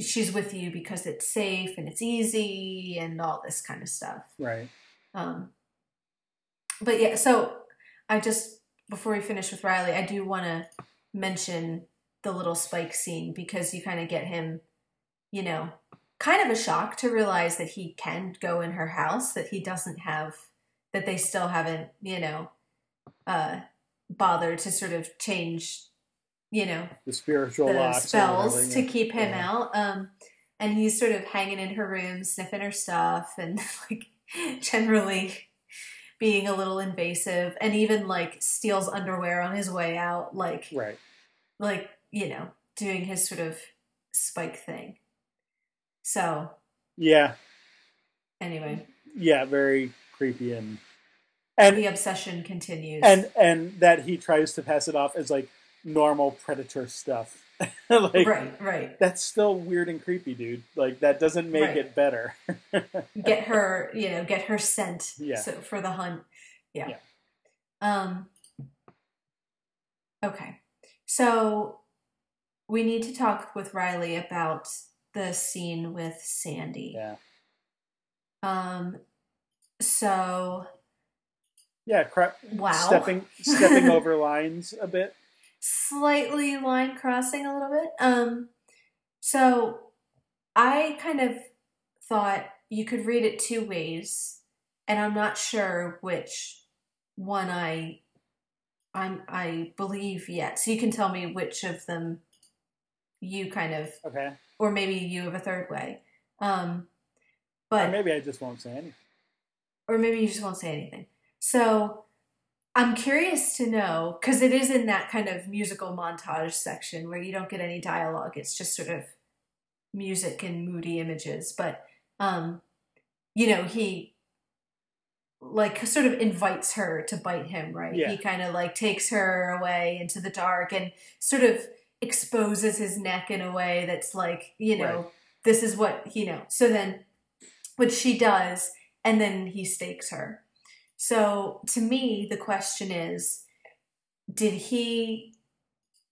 she's with you because it's safe and it's easy and all this kind of stuff. Right. Um but yeah so i just before we finish with riley i do want to mention the little spike scene because you kind of get him you know kind of a shock to realize that he can go in her house, that he doesn't have, that they still haven't, you know, uh, bother to sort of change, you know, the spiritual the spells to keep him yeah. out. Um, and he's sort of hanging in her room, sniffing her stuff, and like generally being a little invasive, and even like steals underwear on his way out, like right, like you know, doing his sort of spike thing. So yeah. Anyway. Yeah, very creepy and and the obsession continues. And and that he tries to pass it off as like normal predator stuff. like, right, right. That's still weird and creepy, dude. Like that doesn't make right. it better. get her, you know, get her scent yeah. so, for the hunt. Yeah. yeah. Um. Okay, so we need to talk with Riley about the scene with Sandy. Yeah. Um. So. Yeah. Cra- wow. Stepping stepping over lines a bit. Slightly line crossing a little bit. Um. So, I kind of thought you could read it two ways, and I'm not sure which one I I'm I believe yet. So you can tell me which of them you kind of okay or maybe you have a third way. Um, but or maybe I just won't say anything. Or maybe you just won't say anything. So I'm curious to know because it is in that kind of musical montage section where you don't get any dialogue. It's just sort of music and moody images. But um, you know, he like sort of invites her to bite him, right? Yeah. He kind of like takes her away into the dark and sort of exposes his neck in a way that's like, you know, Right. this is what, you know. So then which she does, and then he stakes her. So to me, the question is did he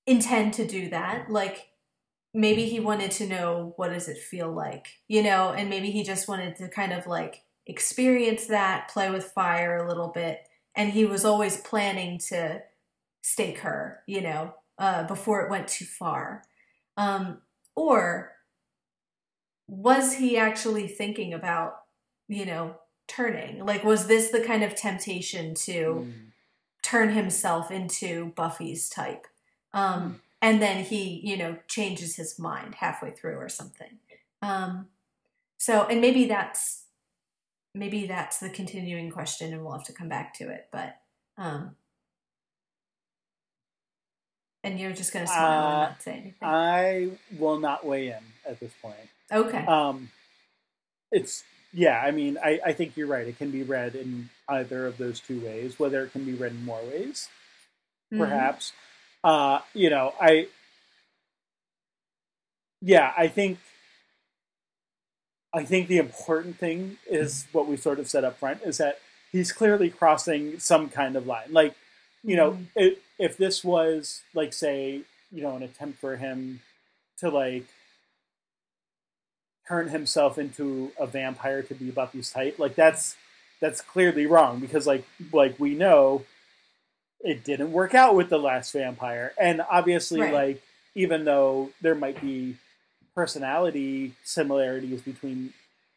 intend to do that? Like maybe he wanted to know what does it feel like, you know, and maybe he just wanted to kind of like experience that, play with fire a little bit, and he was always planning to stake her, you know, uh, before it went too far. Um, or was he actually thinking about, you know, turning? Like, was this the kind of temptation to Mm. turn himself into Buffy's type? Um, and then he, you know, changes his mind halfway through or something. Um, so, and maybe that's maybe that's the continuing question, and we'll have to come back to it. But, um, and you're just going to smile and Uh, not say anything. I will not weigh in at this point. okay. Um, it's yeah. I mean, I, I think you're right. It can be read in either of those two ways. Whether it can be read in more ways, Mhm. perhaps. Uh, you know, I yeah, I think I think the important thing is what we sort of said up front is that he's clearly crossing some kind of line. Like, you know, Mhm. it, if this was like say, you know, an attempt for him to like turn himself into a vampire to be Buffy's type, like that's that's clearly wrong because like like we know it didn't work out with the last vampire. And obviously Right. like even though there might be personality similarities between,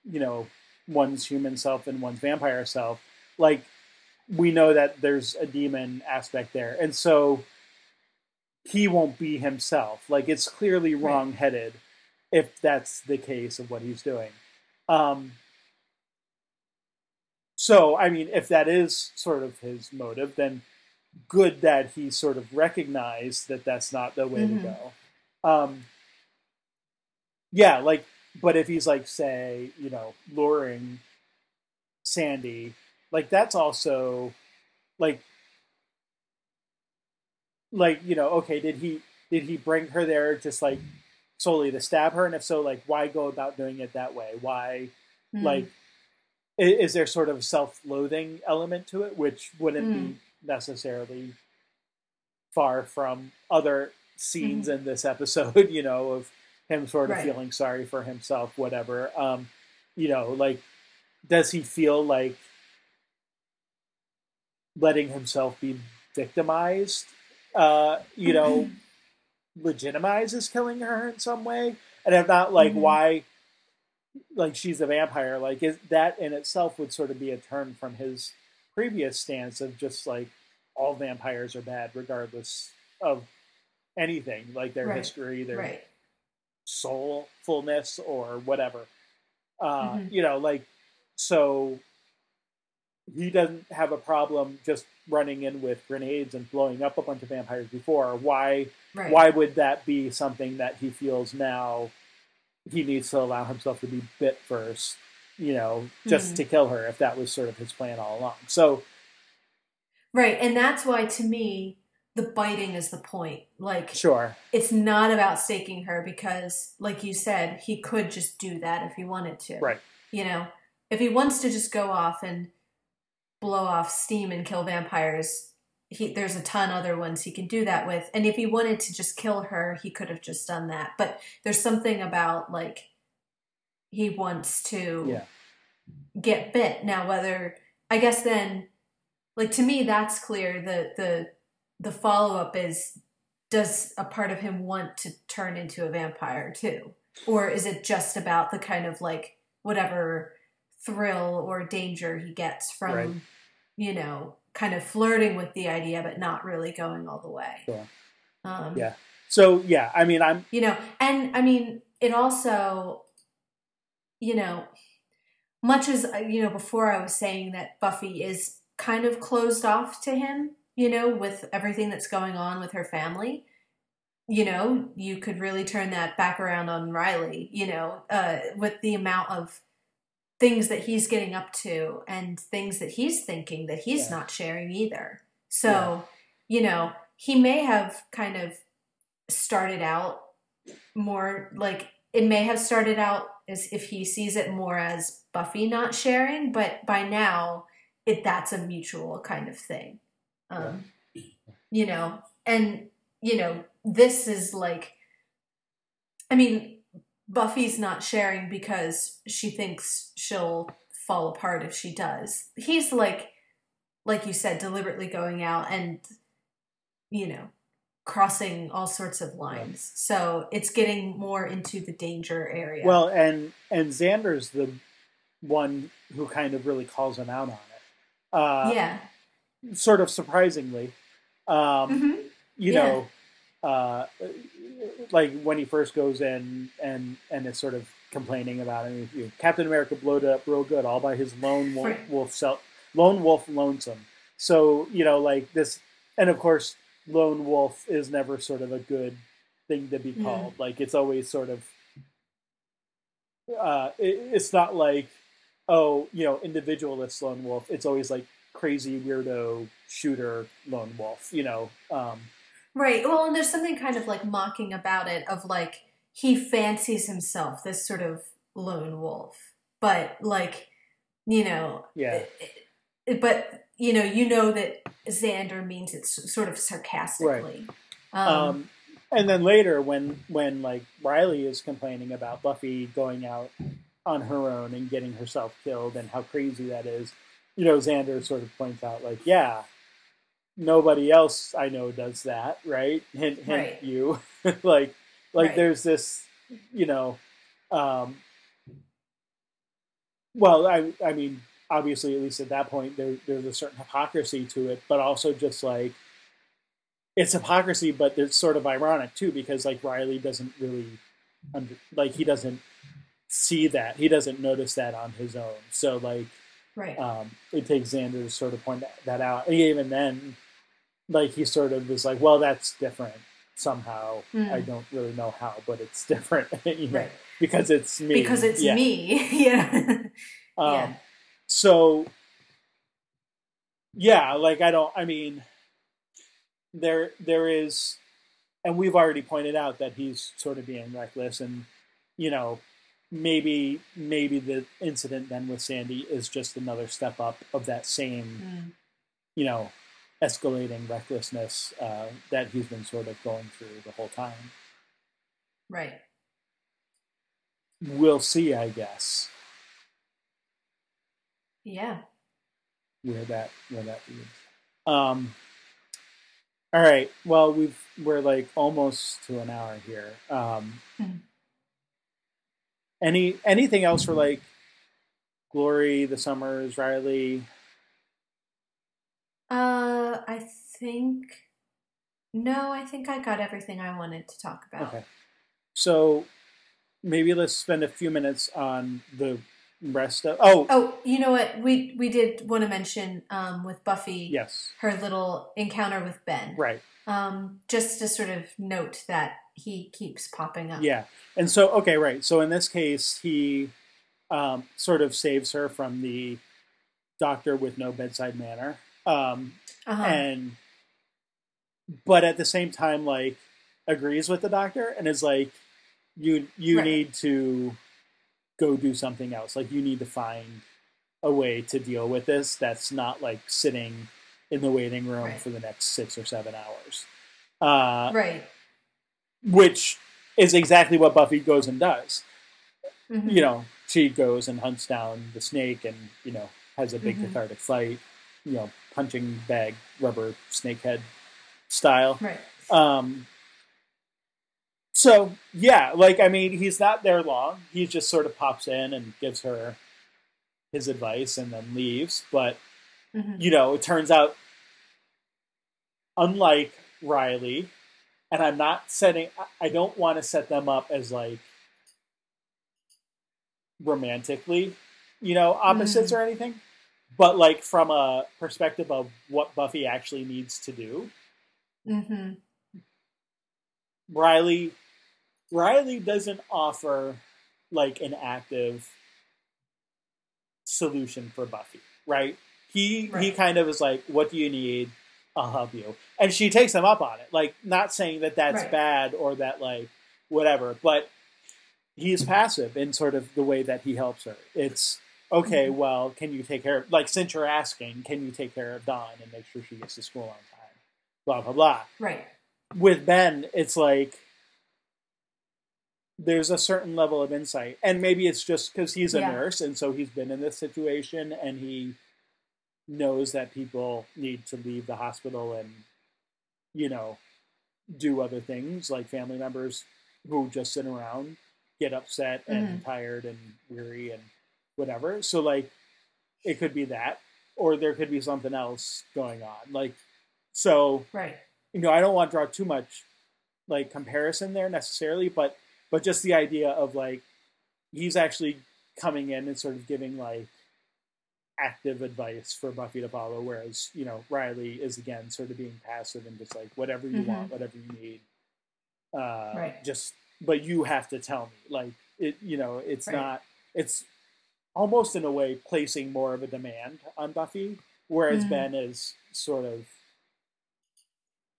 you know, one's human self and one's vampire self, like we know that there's a demon aspect there. And so he won't be himself. Like it's clearly Right. wrong headed if that's the case of what he's doing. Um so I mean if that is sort of his motive, then good that he sort of recognized that that's not the way Mhm. to go. Um yeah, like but if he's like say, you know, luring Sandy, like that's also like like, you know, okay, did he did he bring her there just like solely to stab her and if so like why go about doing it that way? Why Mhm. like is there sort of self-loathing element to it which wouldn't Mm. be necessarily far from other scenes in this episode you know of him sort of. Right. feeling sorry for himself whatever um you know like does he feel like letting himself be victimized uh you know legitimizes killing her in some way and if not like Mhm. why like she's a vampire like is that in itself would sort of be a turn from his previous stance of just like all vampires are bad regardless of anything like their Right. history their right. soulfulness or whatever uh Mhm. you know like so he doesn't have a problem just running in with grenades and blowing up a bunch of vampires before why Right. why would that be something that he feels now he needs to allow himself to be bit first you know just Mhm. to kill her if that was sort of his plan all along so Right. And that's why to me the biting is the point. Like sure it's not about staking her because like you said, he could just do that if he wanted to. right You know, if he wants to just go off and blow off steam and kill vampires, he there's a ton other ones he can do that with. And if he wanted to just kill her, he could have just done that. But there's something about like he wants to yeah get bit. Now whether I guess then like to me that's clear. The the the follow up is does a part of him want to turn into a vampire too? Or is it just about the kind of like whatever thrill or danger he gets from Right. you know, kind of flirting with the idea but not really going all the way. Sure. Um Yeah. so yeah i mean i'm you know and i mean it also you know much as uh, you know before i was saying that buffy is kind of closed off to him, you know, with everything that's going on with her family. You know, you could really turn that back around on Riley, you know, uh, with the amount of things that he's getting up to and things that he's thinking that he's Yeah. not sharing either. So, Yeah. you know, he may have kind of started out more like it may have started out as if he sees it more as Buffy not sharing, but by now it that's a mutual kind of thing. Um, you know, and you know, this is like I mean, Buffy's not sharing because she thinks she'll fall apart if she does. He's like like you said deliberately going out and you know, crossing all sorts of lines. So it's getting more into the danger area. Well, and and Xander's the one who kind of really calls him out on it. Uh, yeah. Sort of surprisingly, um, hmm you Yeah. know, uh, like when he first goes in and and is sort of complaining about it. You Captain America blowed it up real good all by his lone wolf, wolf self, lone wolf lonesome. So you know, like this, and of course, lone wolf is never sort of a good thing to be Mm. called. Like it's always sort of, uh, it, it's not like, oh, you know, individualist lone wolf. It's always like crazy weirdo shooter lone wolf. You know, um, Right. Well, and there's something kind of like mocking about it of like he fancies himself this sort of lone wolf, but like you know, yeah. but you know, you know that Xander means it sort of sarcastically. Um, Um, and then later, when when like Riley is complaining about Buffy going out on her own and getting herself killed and how crazy that is, you know, Xander sort of points out like, yeah, nobody else I know does that, right? Hint, hint, Right. you, like, like Right. there's this, you know, um, well, I, I mean, obviously, at least at that point, there, there's a certain hypocrisy to it, but also just like it's hypocrisy, but it's sort of ironic too because like Riley doesn't really, under, like he doesn't see that, he doesn't notice that on his own. So like, right. um, it takes Xander to sort of point that, that out, and even then, like he sort of is like, well, that's different somehow. Mm. I don't really know how, but it's different, you know, right. because it's me. Because it's Yeah. me. yeah. Um, yeah. So, yeah, like I don't. I mean, there there is, and we've already pointed out that he's sort of being reckless, and you know, maybe maybe the incident then with Sandy is just another step up of that same, Mm. you know, escalating recklessness uh, that he's been sort of going through the whole time. Right. We'll see, I guess, Yeah. where that where that leads. Um, all right. Well, we've we're like almost to an hour here. Um, Mhm. any anything else for like Glory, the Summers, Riley? Uh, I think. No, I think I got everything I wanted to talk about. Okay. So maybe let's spend a few minutes on the rest of. Oh, Oh, you know what? We we did want to mention um, with Buffy yes, her little encounter with Ben. right. Um, just to sort of note that he keeps popping up. Yeah. And so, okay, right. So in this case, he um, sort of saves her from the doctor with no bedside manner. Um, Uh-huh. and but at the same time like agrees with the doctor and is like you you Right. need to go do something else like you need to find a way to deal with this that's not like sitting in the waiting room Right. for the next six or seven hours uh, right. which is exactly what buffy goes and does Mhm. you know she goes and hunts down the snake and you know has a big Mhm. cathartic fight you know punching bag rubber snake head style. Right. um so yeah like i mean he's not there long. He just sort of pops in and gives her his advice and then leaves. But Mhm. you know it turns out unlike riley and i'm not setting I- i don't want to set them up as like romantically you know opposites or anything but like from a perspective of what Buffy actually needs to do, Mm-hmm. Riley Riley doesn't offer like an active solution for Buffy, right? He he kind of is like, "What do you need? I'll help you," and she takes him up on it. Like, not saying that that's Right. bad or that like whatever, but he's passive in sort of the way that he helps her. It's okay. Well, can you take care of like since you're asking, can you take care of Dawn and make sure she gets to school on time? Blah blah blah Right. with Ben, it's like there's a certain level of insight, and maybe it's just because he's a Yeah. nurse and so he's been in this situation and he knows that people need to leave the hospital and you know do other things like family members who just sit around get upset and mm-hmm. tired and weary and whatever so like it could be that or there could be something else going on like so Right. you know, I don't want to draw too much like comparison there necessarily, but but just the idea of like he's actually coming in and sort of giving like active advice for Buffy to follow, whereas you know Riley is again sort of being passive and just like whatever you Mhm. want, whatever you need, uh, Right. just but you have to tell me. Like it, you know, it's Right. not. It's almost in a way placing more of a demand on Buffy, whereas Mhm. Ben is sort of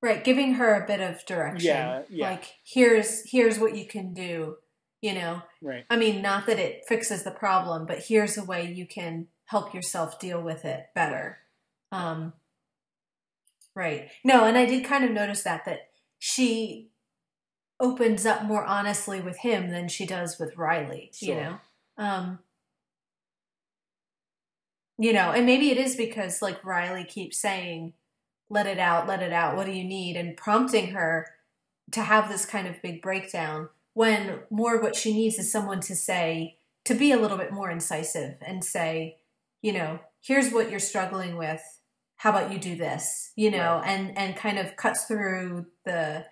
Right. Giving her a bit of direction. Yeah, yeah. Like here's here's what you can do. You know. right. I mean, not that it fixes the problem, but here's a way you can help yourself deal with it better. Um, right. No, and I did kind of notice that that she opens up more honestly with him than she does with Riley. You Sure. know. Um, you know, and maybe it is because like Riley keeps saying, "Let it out, let it out. What do you need?" and prompting her to have this kind of big breakdown when more what she needs is someone to say to be a little bit more incisive and say you know here's what you're struggling with how about you do this you know Right. and and kind of cuts through the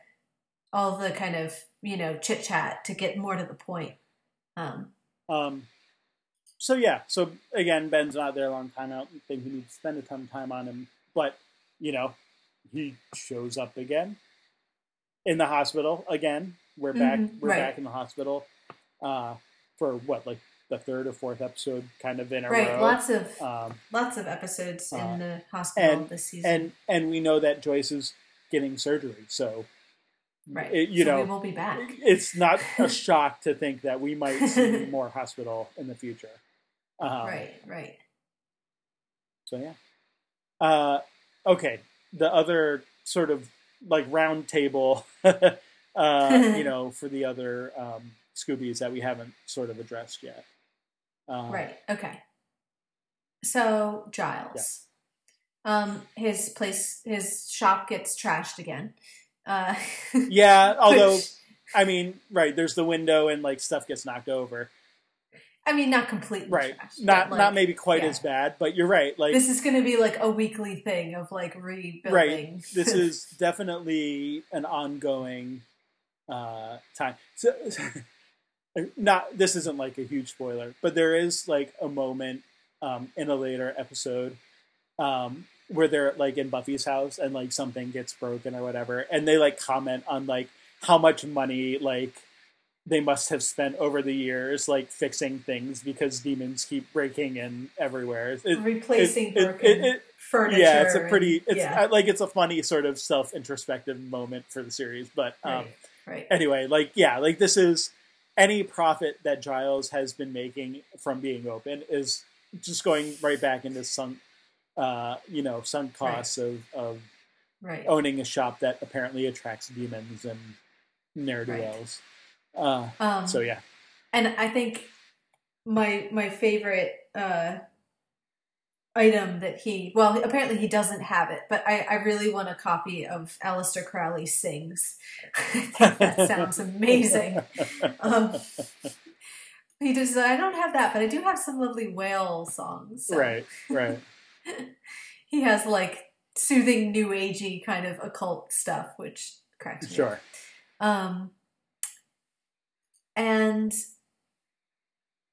all the kind of you know chit chat to get more to the point um Um, so yeah, so again, Ben's not there a long time. I don't think we need to spend a ton of time on him, but you know, he shows up again in the hospital again. We're back. Mhm, We're right. back in the hospital uh, for what, like the third or fourth episode, kind of in a right row. lots of um, lots of episodes uh, in the hospital and- this season and and we know that Joyce is getting surgery, so right it- you so know, we will be back it's not a shock to think that we might see more hospital in the future. Um, right right So yeah. Uh, okay. The other sort of like round table, uh, you know, for the other um, Scoobies that we haven't sort of addressed yet. Um, Right. Okay. So Giles, um, his place, his shop gets trashed again. Uh, Yeah. Although, I mean, right. There's the window and like stuff gets knocked over. I mean, not completely Right. trashed, Not but, not maybe quite yeah. as bad, but you're right. Like This is going to be like a weekly thing of like rebuilding. right. This is definitely an ongoing uh, time. So, not this isn't like a huge spoiler, but there is like a moment um, in a later episode um, where they're like in Buffy's house and like something gets broken or whatever, and they like comment on like how much money like they must have spent over the years like fixing things because demons keep breaking in everywhere. It- replacing it- it- broken it- it- furniture. yeah, it's a pretty. It's yeah, like it's a funny sort of self introspective moment for the series. But um, right, right. anyway, like yeah, like this is any profit that Giles has been making from being open is just going right back into sunk, uh, you know, sunk costs of of right. owning a shop that apparently attracts demons and ne'er do wells. Uh, Um, so yeah, and I think my my favorite uh, item that he well apparently he doesn't have it, but I, I really want a copy of Aleister Crowley sings. I think that sounds amazing. Um, he just I don't have that, but I do have some lovely whale songs. so right, right. He has like soothing new agey kind of occult stuff, which cracks me. Sure. Um, and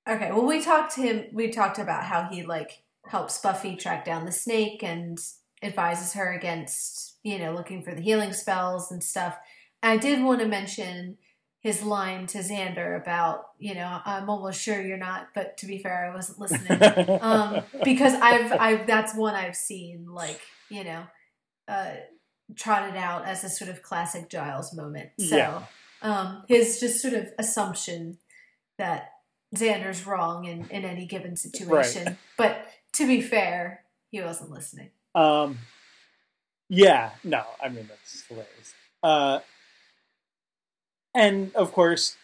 okay, well, we talked to him. We talked about how he like helps Buffy track down the snake and advises her against, you know, looking for the healing spells and stuff. I did want to mention his line to Xander about, you know, I'm almost sure you're not, but to be fair, I wasn't listening. um, because I've, I've, that's one I've seen, like, you know, uh, trotted out as a sort of classic Giles moment. So, Yeah. Um, his just sort of assumption that Xander's wrong in, in any given situation. But to be fair, he wasn't listening. Um, yeah, no, I mean that's hilarious. Uh, and of course,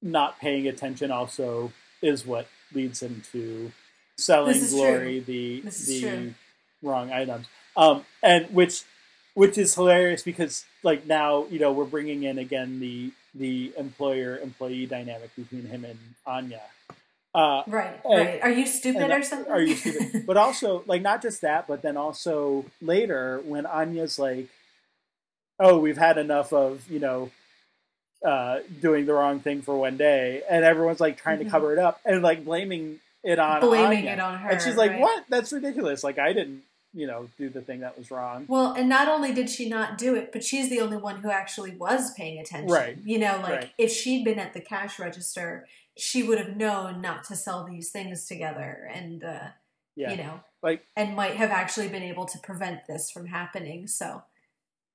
not paying attention also is what leads him to selling Glory the This the true. wrong items. Um, and which which is hilarious because like now you know we're bringing in again the the employer employee dynamic between him and Anya. Uh, Right, And- right. Are you stupid and or something? Are you stupid? but also, like, not just that, but then also later when Anya's like, "Oh, we've had enough of you know uh, doing the wrong thing for one day," and everyone's like trying Mhm. to cover it up and like blaming it on Blaming Anya. it on her. and she's like, right? "What? That's ridiculous! Like, I didn't, you know, do the thing that was wrong." Well, and not only did she not do it, but she's the only one who actually was paying attention. Right. You know, like Right. if she'd been at the cash register, she would have known not to sell these things together and, uh, Yeah, you know, like and might have actually been able to prevent this from happening. So,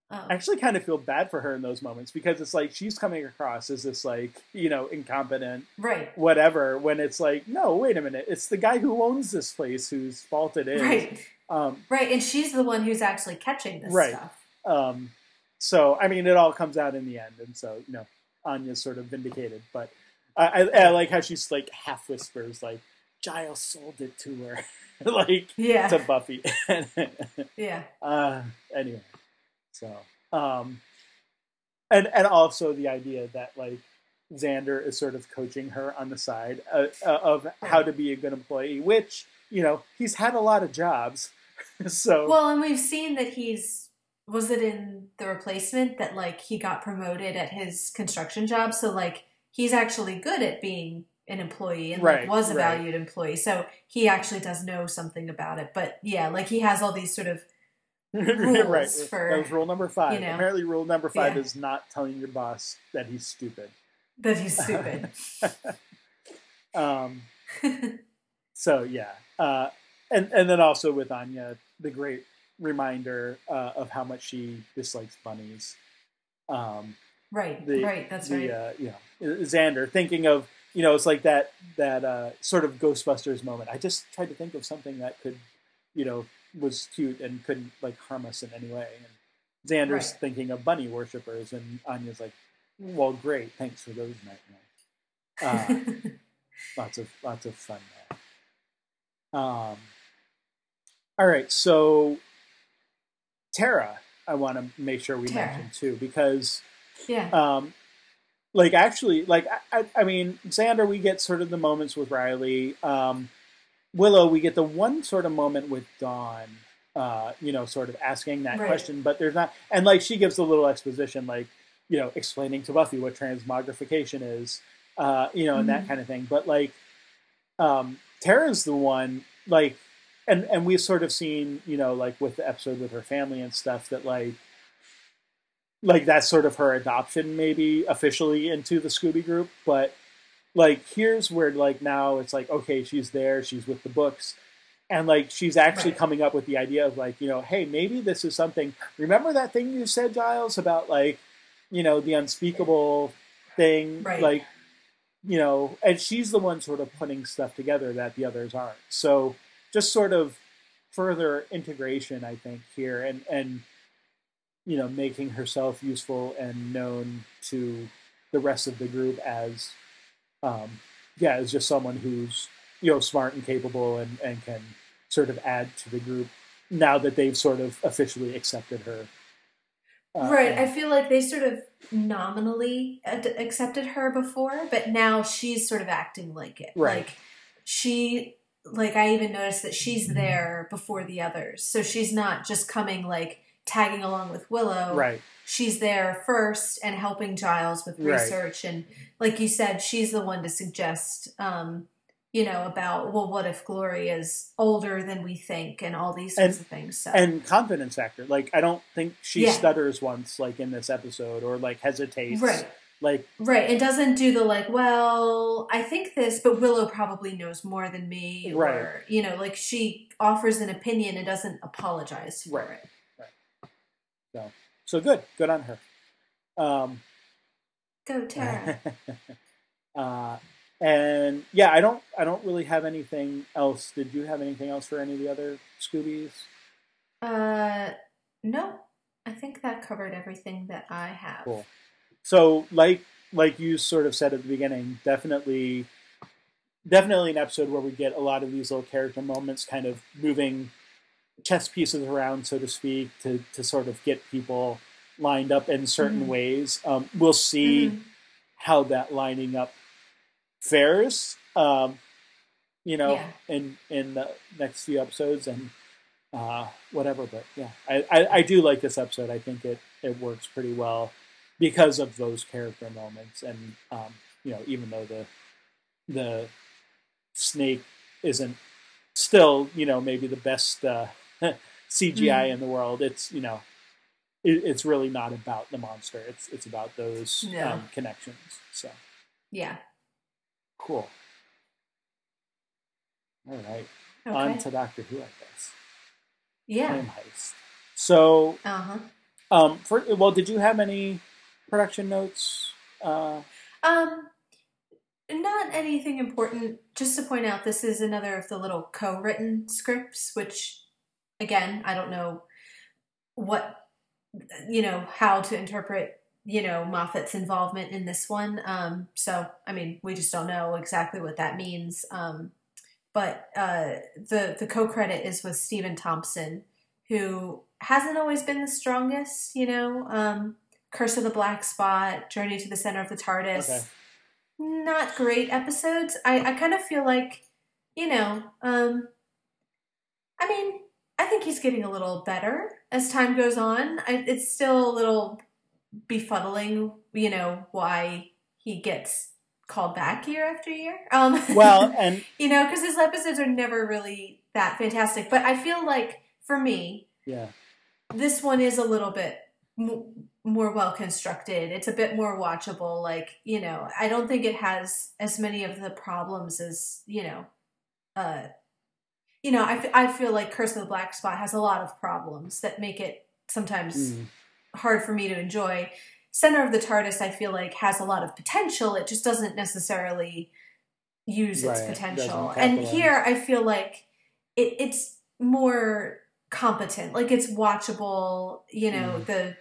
um, I actually kind of feel bad for her in those moments because it's like she's coming across as this like you know incompetent right, whatever when it's like no wait a minute it's the guy who owns this place whose fault it is right, um, right. And she's the one who's actually catching this Right. stuff. um, so i mean it all comes out in the end and so you know anya's sort of vindicated but i, I, I like how she's like half whispers like giles sold it to her like Yeah. to buffy yeah. uh, anyway so um, and and also the idea that like xander is sort of coaching her on the side uh, uh, of how to be a good employee which you know he's had a lot of jobs so Well, and we've seen that he's was it in the replacement that like he got promoted at his construction job, so like he's actually good at being an employee and Right, like was a right. valued employee. So he actually does know something about it. But yeah, like he has all these sort of rules right for, that was rule number five you know, apparently rule number five yeah. is not telling your boss that he's stupid that he's stupid. um, so yeah uh, and and then also with anya the great reminder uh, of how much she dislikes bunnies um, right, the, right, that's the right. uh, you know Xander thinking of you know it's like that that uh, sort of Ghostbusters moment. I just tried to think of something that could you know was cute and couldn't like harm us in any way. And Xander's Right. thinking of bunny worshippers, and Anya's like, "Well, great, thanks for those nightmares." Uh, lots of lots of fun there. Um, all right, so Tara, I want to make sure we Tara. mention too because yeah. um, like actually, like I, I, I mean, Xander, we get sort of the moments with Riley. Um, Willow, we get the one sort of moment with Dawn. Uh, you know, sort of asking that Right. question, but there's not, and like she gives a little exposition, like you know, explaining to Buffy what transmogrification is, uh, you know, and that Mhm. kind of thing. But like, um, Tara's the one, like, and and we've sort of seen, you know, like with the episode with her family and stuff, that like like that's sort of her adoption maybe officially into the Scooby group, but like here's where like now it's like okay, she's there, she's with the books. And like she's actually coming up with the idea of like, you know, hey, maybe this is something remember that thing you said, Giles, about like, you know, the unspeakable thing? Right. Like, you know, and she's the one sort of putting stuff together that the others aren't. So just sort of further integration, I think, here and and you know, making herself useful and known to the rest of the group as um yeah, as just someone who's, you know, smart and capable and, and can sort of add to the group now that they've sort of officially accepted her. Uh, right. and- I feel like they sort of nominally ad- accepted her before, but now she's sort of acting like it. Right. Like she, like I even noticed that she's there before the others, so she's not just coming like tagging along with Willow. right. She's there first and helping Giles with Right. research, and like you said, she's the one to suggest, um, you know, about well, what if Glory is older than we think, and all these And- sorts of things. So and confidence factor. Like I don't think she Yeah. stutters once, like in this episode, or like hesitates. right, Like right, it doesn't do the like. Well, I think this, but Willow probably knows more than me, or Right. you know, like she offers an opinion and doesn't apologize for Right. it. so good, good on her. Um, Go Tara. uh, and yeah, I don't, I don't really have anything else. Did you have anything else for any of the other Scoobies? uh, no, I think that covered everything that I have. Cool. So, like, like you sort of said at the beginning, definitely, definitely an episode where we get a lot of these little character moments, kind of moving chess pieces around, so to speak, to to sort of get people lined up in certain Mhm. ways. Um, we'll see Mhm. how that lining up fares. Um, you know, Yeah. in in the next few episodes and uh, whatever. But yeah, I, I, I do like this episode. I think it it works pretty well because of those character moments, and um, you know, even though the the snake isn't still, you know, maybe the best uh, CGI Mhm. in the world, it's you know, it, it's really not about the monster. It's it's about those Yeah. um, connections. So Yeah. cool. All right, Okay. on to Doctor Who, I guess. yeah. Time heist. So, Uh huh. um, for well, did you have any production notes? Uh, Um, not anything important. Just to point out, this is another of the little co-written scripts, which, again, I don't know what you know how to interpret you know Moffat's involvement in this one. Um, so I mean, we just don't know exactly what that means. Um, but uh, the the co-credit is with Stephen Thompson, who hasn't always been the strongest. You know, um, Curse of the Black Spot, Journey to the Center of the TARDIS. Okay. Not great episodes. I, I kind of feel like, you know, um, I mean, I think he's getting a little better as time goes on. I, it's still a little befuddling, you know, why he gets called back year after year. Um, well, and you know, because his episodes are never really that fantastic. But I feel like for me, yeah, this one is a little bit more well constructed. It's a bit more watchable. Like, you know, I don't think it has as many of the problems as, you know, uh, you know, I, f- I feel like Curse of the Black Spot has a lot of problems that make it sometimes mm, hard for me to enjoy. Center of the TARDIS, I feel like, has a lot of potential. It just doesn't necessarily use its potential. And here, I feel like it, it's more competent. Like it's watchable. You know Mm. the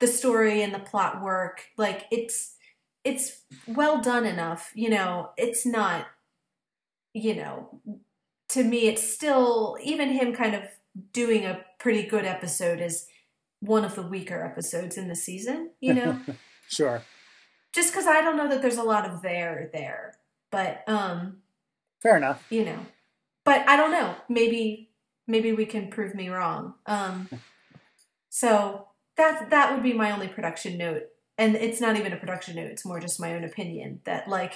the story and the plot work. Like it's it's well done enough. You know, it's not. You know, to me, it's still even him kind of doing a pretty good episode is one of the weaker episodes in the season, you know? sure, Just cuz I don't know that there's a lot of there there. But um, fair enough. you know. But I don't know. Maybe maybe we can prove me wrong. Um so that that would be my only production note. And it's not even a production note, it's more just my own opinion that like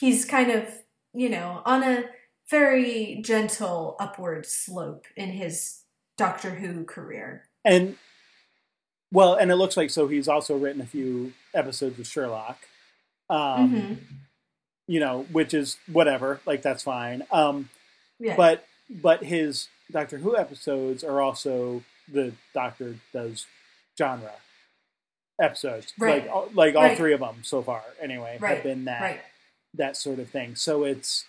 he's kind of, you know, on a very gentle upward slope in his Doctor Who career. And well, and it looks like so he's also written a few episodes of Sherlock. Um, Mhm. You know, which is whatever, like that's fine. Um, Yeah. but but his Doctor Who episodes are also the Doctor does genre episodes, Right. like all- like all Right. three of them so far. Anyway, Right. have been that that sort of thing. So it's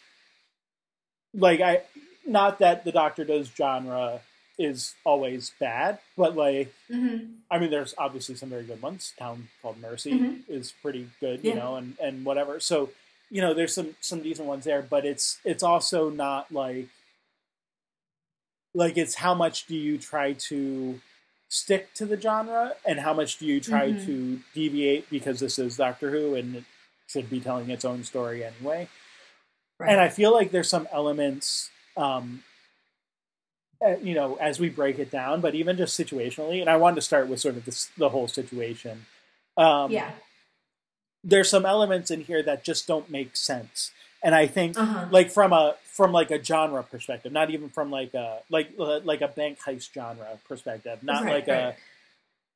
like I not that the Doctor does genre is always bad, but like Mhm. I mean, there's obviously some very good ones. Town called Mercy Mhm. is pretty good, you know, and and whatever. So you know, there's some some decent ones there, but it's it's also not like like it's how much do you try to stick to the genre and how much do you try Mhm. to deviate because this is Doctor Who and it should be telling its own story anyway. Right. And I feel like there's some elements, um, uh, you know, as we break it down, but even just situationally. And I wanted to start with sort of this, the whole situation. Um, yeah. There's some elements in here that just don't make sense. and I think Uh-huh. like from a from like a genre perspective, not even from like a like uh, like a bank heist genre perspective, not Right, like right. a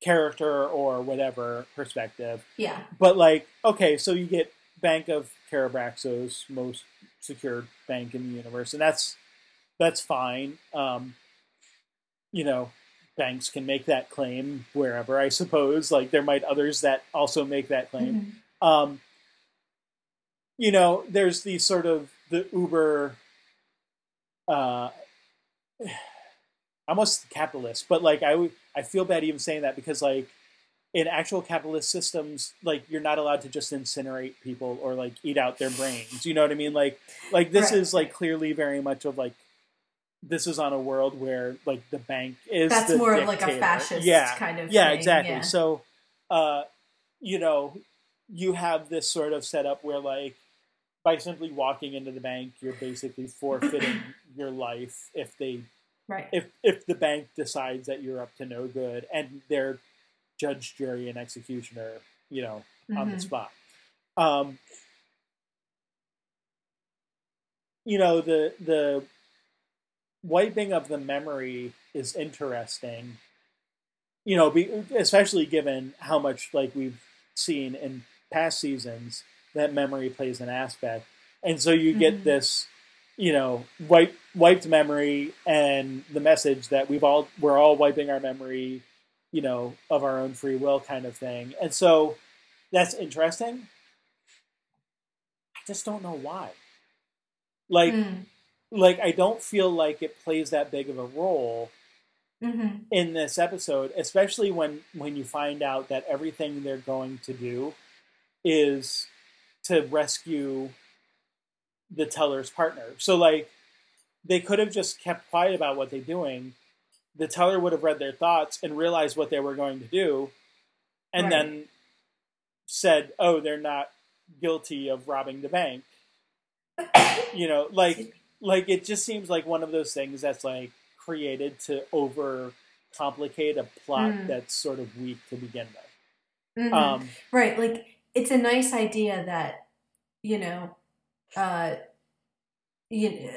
character or whatever perspective. Yeah. But like, okay, so you get Bank of Karabraxos, most secured bank in the universe, and that's that's fine. Um, you know, banks can make that claim wherever, I suppose. Like there might others that also make that claim. Mhm. Um, you know, there's the sort of the uber, uh, almost capitalist, but like I I feel bad even saying that because like in actual capitalist systems, like you're not allowed to just incinerate people or like eat out their brains. You know what I mean? Like like this Right, is like clearly very much of like this is on a world where like the bank is That's more of like a fascist yeah kind of yeah thing, exactly yeah. so uh you know you have this sort of setup where like by simply walking into the bank you're basically forfeiting your life if they Right. if if the bank decides that you're up to no good and they're judge jury and executioner you know on the Mhm. spot um you know the the wiping of the memory is interesting you know be, especially given how much like we've seen in past seasons that memory plays an aspect and so you get Mhm. this you know wipe, wiped memory and the message that we've all we're all wiping our memory you know of our own free will kind of thing and so that's interesting i just don't know why like Mm. like I don't feel like it plays that big of a role Mhm. in this episode, especially when when you find out that everything they're going to do is to rescue the teller's partner. So like they could have just kept quiet about what they're doing. The teller would have read their thoughts and realized what they were going to do and Right. then said, "Oh, they're not guilty of robbing the bank." You know, like like it just seems like one of those things that's like created to over complicate a plot Mm. that's sort of weak to begin with. Mhm. Um, Right, like it's a nice idea that you know, uh, you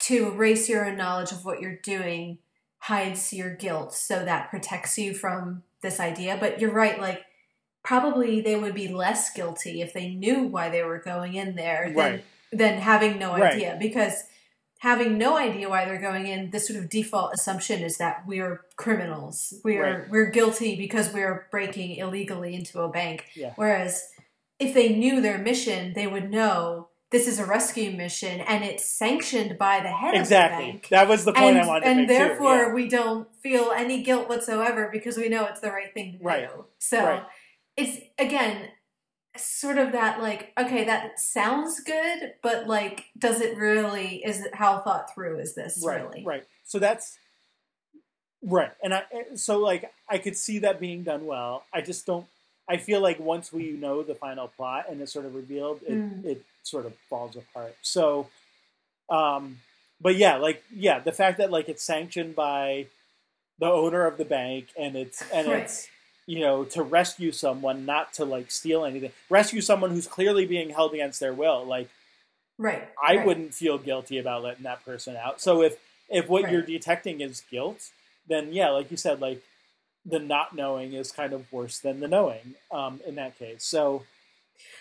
to erase your own knowledge of what you're doing hides your guilt, so that protects you from this idea. But you're right, like probably they would be less guilty if they knew why they were going in there than Right. than having no Right. idea because. Having no idea why they're going in, this sort of default assumption is that we're criminals. We're Right. we're guilty because we're breaking illegally into a bank. Yeah. Whereas if they knew their mission, they would know this is a rescue mission and it's sanctioned by the head exactly. of the bank. That was the point and I wanted to make. and therefore too. we don't feel any guilt whatsoever because we know it's the right thing to Right. do. So Right. it's again sort of that like okay that sounds good but like does it really is it how thought through is this right, really right. So that's right, and I so like I could see that being done well. I just don't. I feel like once we know the final plot and it's sort of revealed, it, Mm. it sort of falls apart. So, um, but yeah, like yeah, the fact that like it's sanctioned by the owner of the bank and it's and Right. it's you know to rescue someone, not to like steal anything, rescue someone who's clearly being held against their will. Like right I right. wouldn't feel guilty about letting that person out. So if if what Right. you're detecting is guilt, then yeah, like you said, like the not knowing is kind of worse than the knowing um, in that case. So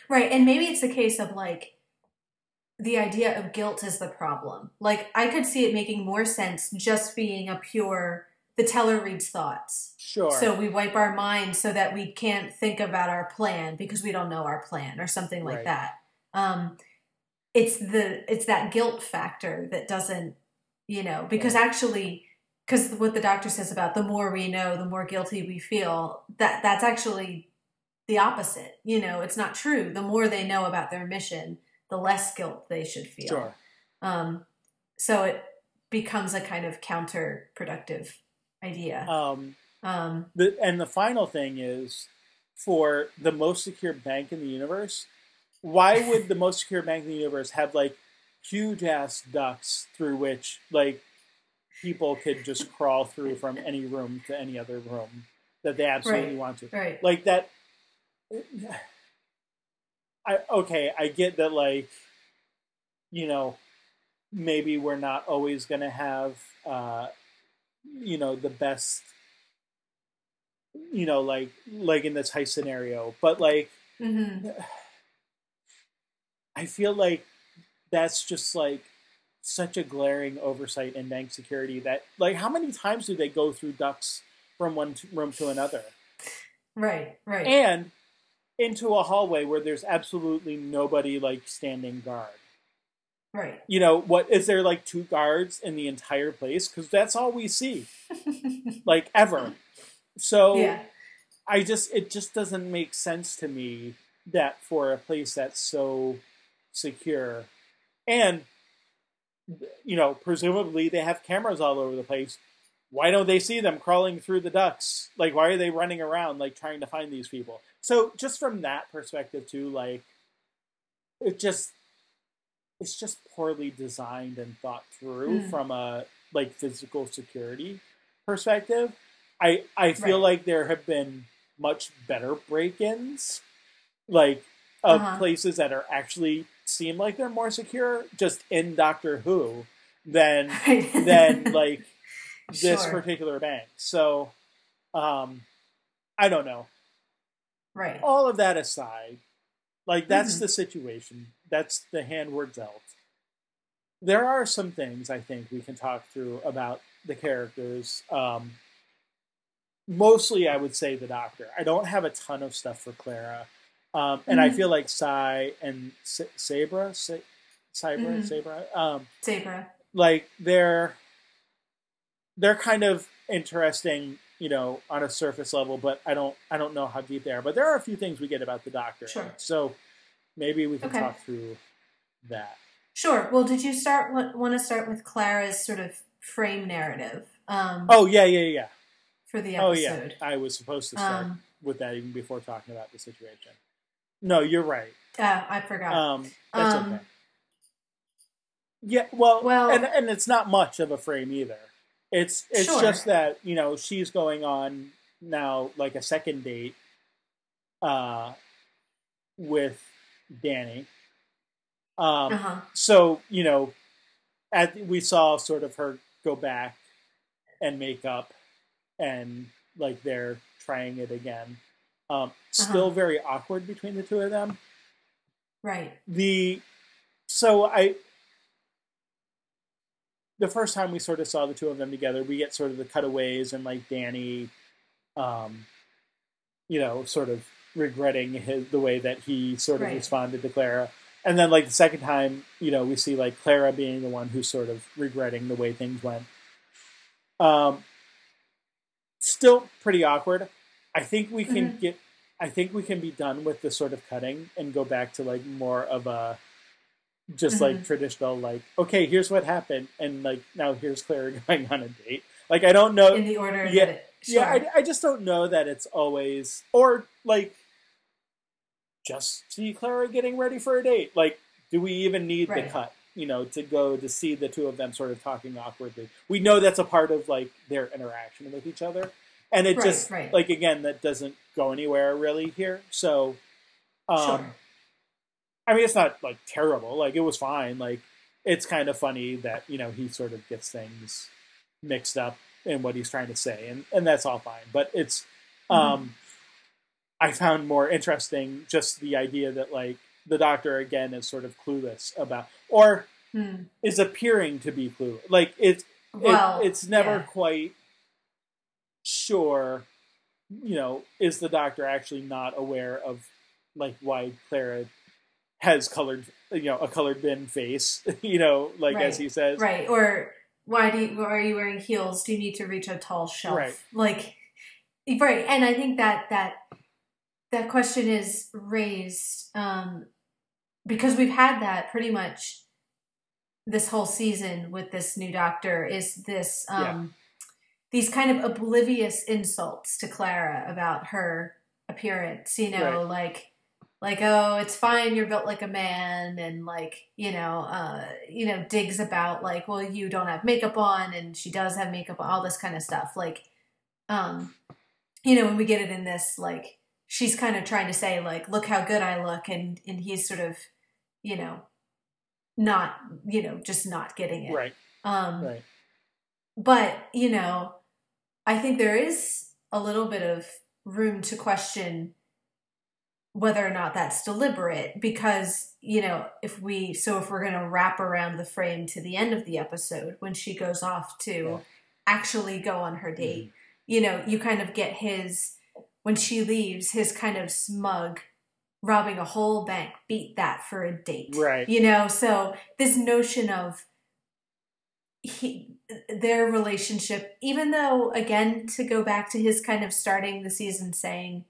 Right, and maybe it's a case of like the idea of guilt is the problem. Like I could see it making more sense just being a pure the teller reads thoughts. sure, So we wipe our mind so that we can't think about our plan because we don't know our plan or something like Right. that. Um it's the it's that guilt factor that doesn't, you know, because actually because what the doctor says about the more we know, the more guilty we feel, that that's actually the opposite. You know, it's not true. The more they know about their mission, the less guilt they should feel. sure, Um, so it becomes a kind of counterproductive idea. um, Um, the, and the final thing is for the most secure bank in the universe. Why would the most secure bank in the universe have like huge ass ducts through which like people could just crawl through from any room to any other room that they absolutely Right. want to? right. like that I okay, I get that like you know, maybe we're not always going to have, uh, you know, the best, you know, like like in this heist scenario, but like, Mm-hmm. I feel like that's just like such a glaring oversight in bank security that like how many times do they go through ducts from one room to another Right, right. and into a hallway where there's absolutely nobody like standing guard right. you know what is there like two guards in the entire place? Because that's all we see. Like ever. So yeah. i just it just doesn't make sense to me that for a place that's so secure. And you know presumably they have cameras all over the place. Why don't they see them crawling through the ducts? Like why are they running around like trying to find these people? So just from that perspective too like it just it's just poorly designed and thought through Mm. from a like physical security perspective i i feel Right. like there have been much better break-ins like of Uh-huh. places that are actually seem like they're more secure just in doctor who than than like this Sure. particular bank so um i don't know right. all of that aside, like that's Mhm. the situation. That's the hand we're dealt. There are some things I think we can talk through about the characters. Um, mostly, I would say the Doctor. I don't have a ton of stuff for Clara, um, and I Mhm. feel like Psi and Sa- Sabra, Sa- Sabra. Sabra, um, Sabra. like they're they're kind of interesting you know on a surface level but i don't i don't know how deep they are but there are a few things we get about the doctor Sure. so maybe we can Okay. talk through that Sure. Well, did you start want to start with Clara's sort of frame narrative um, oh yeah yeah yeah for the oh yeah episode? i was supposed to start Um, with that even before talking about the situation no you're right uh, I forgot. um that's Um, okay yeah well well- and and it's not much of a frame either it's it's Sure. just that you know she's going on now like a second date uh with danny um uh-huh. so you know at we saw sort of her go back and make up and like they're trying it again um still Uh-huh. very awkward between the two of them Right. the so I the first time we sort of saw the two of them together, we get sort of the cutaways and like Danny, um, you know, sort of regretting his the way that he sort of Right. responded to Clara, and then like the second time, you know, we see like Clara being the one who's sort of regretting the way things went. Um, still pretty awkward. I think we can Mhm. get. I think we can be done with the sort of cutting and go back to like more of a just like Mhm. traditional like okay here's what happened and like now here's Clara going on a date like I don't know In the order yeah, it. Sure. yeah I, I just don't know that it's always or like just see Clara getting ready for a date like do we even need the cut you know to go to see the two of them sort of talking awkwardly we know that's a part of like their interaction with each other and it Right, just right. like again that doesn't go anywhere really here so um sure. I mean, it's not like terrible. Like it was fine. Like it's kind of funny that you know he sort of gets things mixed up in what he's trying to say, and and that's all fine. But it's, um, I found more interesting just the idea that like the doctor again is sort of clueless about, or Hmm. is appearing to be clueless. Like it's it- Well, it's never yeah. quite sure. You know, is the doctor actually not aware of like why Clara has colored, you know, a colored bin face? You know, like as he says, Right. Or why do you, why are you wearing heels? Do you need to reach a tall shelf? Right. Like, right. And I think that that that question is raised um, because we've had that pretty much this whole season with this new doctor. Is this um, these kind of oblivious insults to Clara about her appearance? You know, Right. like like oh it's fine you're built like a man and like you know uh you know digs about like well you don't have makeup on and she does have makeup on all this kind of stuff like um you know when we get it in this like she's kind of trying to say like look how good i look and and he's sort of you know not you know just not getting it Right. um Right. but you know i think there is a little bit of room to question whether or not that's deliberate because you know if we so if we're going to wrap around the frame to the end of the episode when she goes off to Yeah. actually go on her mm-hmm. date you know you kind of get his when she leaves his kind of smug robbing a whole bank beat that for a date Right. you know so this notion of he their relationship even though again to go back to his kind of starting the season saying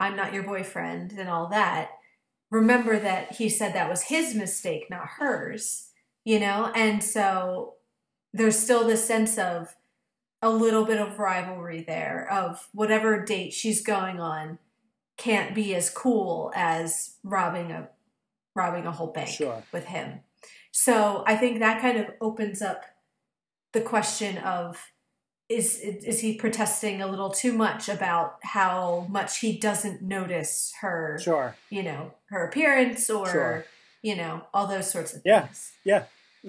i'm not your boyfriend and all that remember that he said that was his mistake not hers you know and so there's still this sense of a little bit of rivalry there of whatever date she's going on can't be as cool as robbing a robbing a whole bank Sure. with him. So I think that kind of opens up the question of is is he protesting a little too much about how much he doesn't notice her, Sure. you know, her appearance or Sure. you know, all those sorts of Yeah. things. Yeah,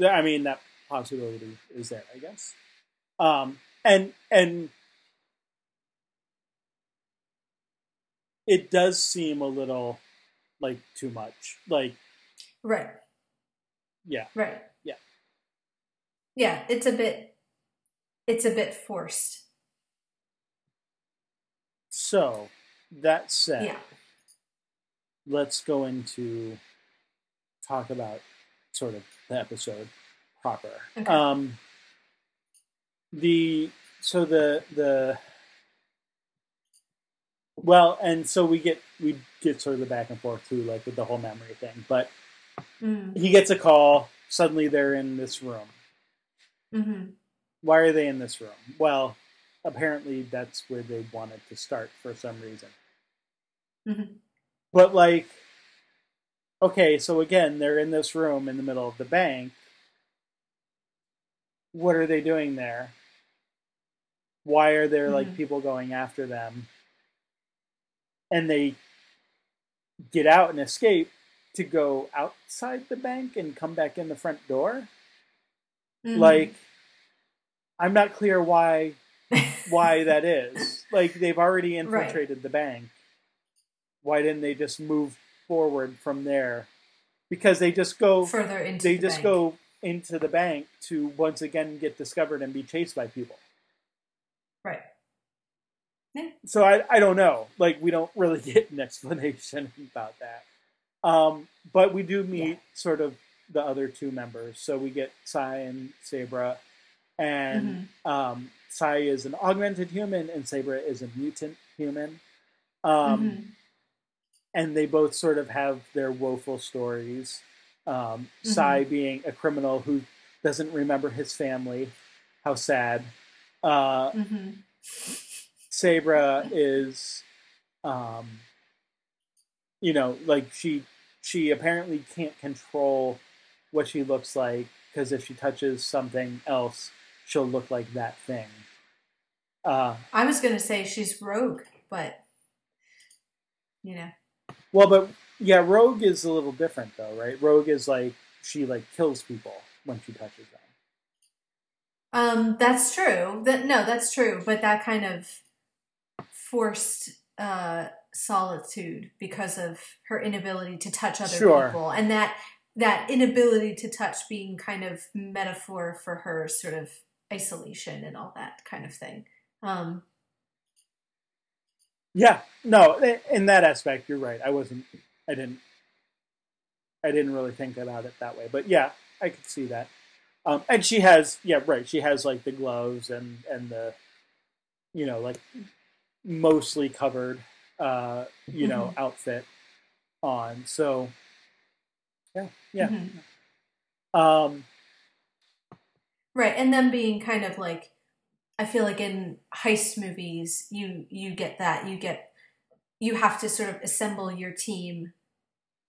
I mean that possibility is there, I guess. Um, and and it does seem a little like too much. Like, Right. yeah, Right. Yeah. Yeah, it's a bit it's a bit forced. so that said, Yeah. let's go into talk about sort of the episode proper. Okay. Um, the so the the well, and so we get we get sort of the back and forth too, like with the whole memory thing. But Mm. he gets a call. Suddenly, they're in this room. hmm Why are they in this room? Well, apparently that's where they wanted to start for some reason. Mhm. But like, okay, so again, they're in this room in the middle of the bank. What are they doing there? Why are there like Mhm. people going after them? And they get out and escape to go outside the bank and come back in the front door. Mhm. Like, I'm not clear why why that is. Like they've already infiltrated the bank. Why didn't they just move forward from there? Because they just go further into they the just bank. go into the bank to once again get discovered and be chased by people. right. So I I don't know. Like we don't really get an explanation about that. Um, but we do meet Yeah. sort of the other two members. So we get Psi and Sabra, and Mhm. um, Psi is an augmented human and Sabra is a mutant human. Um, Mhm. And they both sort of have their woeful stories. Um, Psi being a criminal who doesn't remember his family. How sad. Uh, Mhm. Sabra is, um, you know, like she she apparently can't control what she looks like because if she touches something else, she'll look like that thing. Uh, I was gonna say she's rogue, but you know. well, but yeah, Rogue is a little different though, right? Rogue is like she like kills people when she touches them. Um, that's true. That no, that's true. But that kind of forced uh, solitude because of her inability to touch other Sure. people, and that that inability to touch being kind of metaphor for her sort of isolation and all that kind of thing. Um, Yeah, no, in that aspect, you're right. I wasn't, I didn't, I didn't really think about it that way. But yeah, I could see that. Um, and she has, yeah, right. She has like the gloves and and the, you know, like mostly covered, uh, you know, outfit on. So, yeah, yeah. mhm. Um, Right, and them being kind of like I feel like in heist movies you you get that. You get you have to sort of assemble your team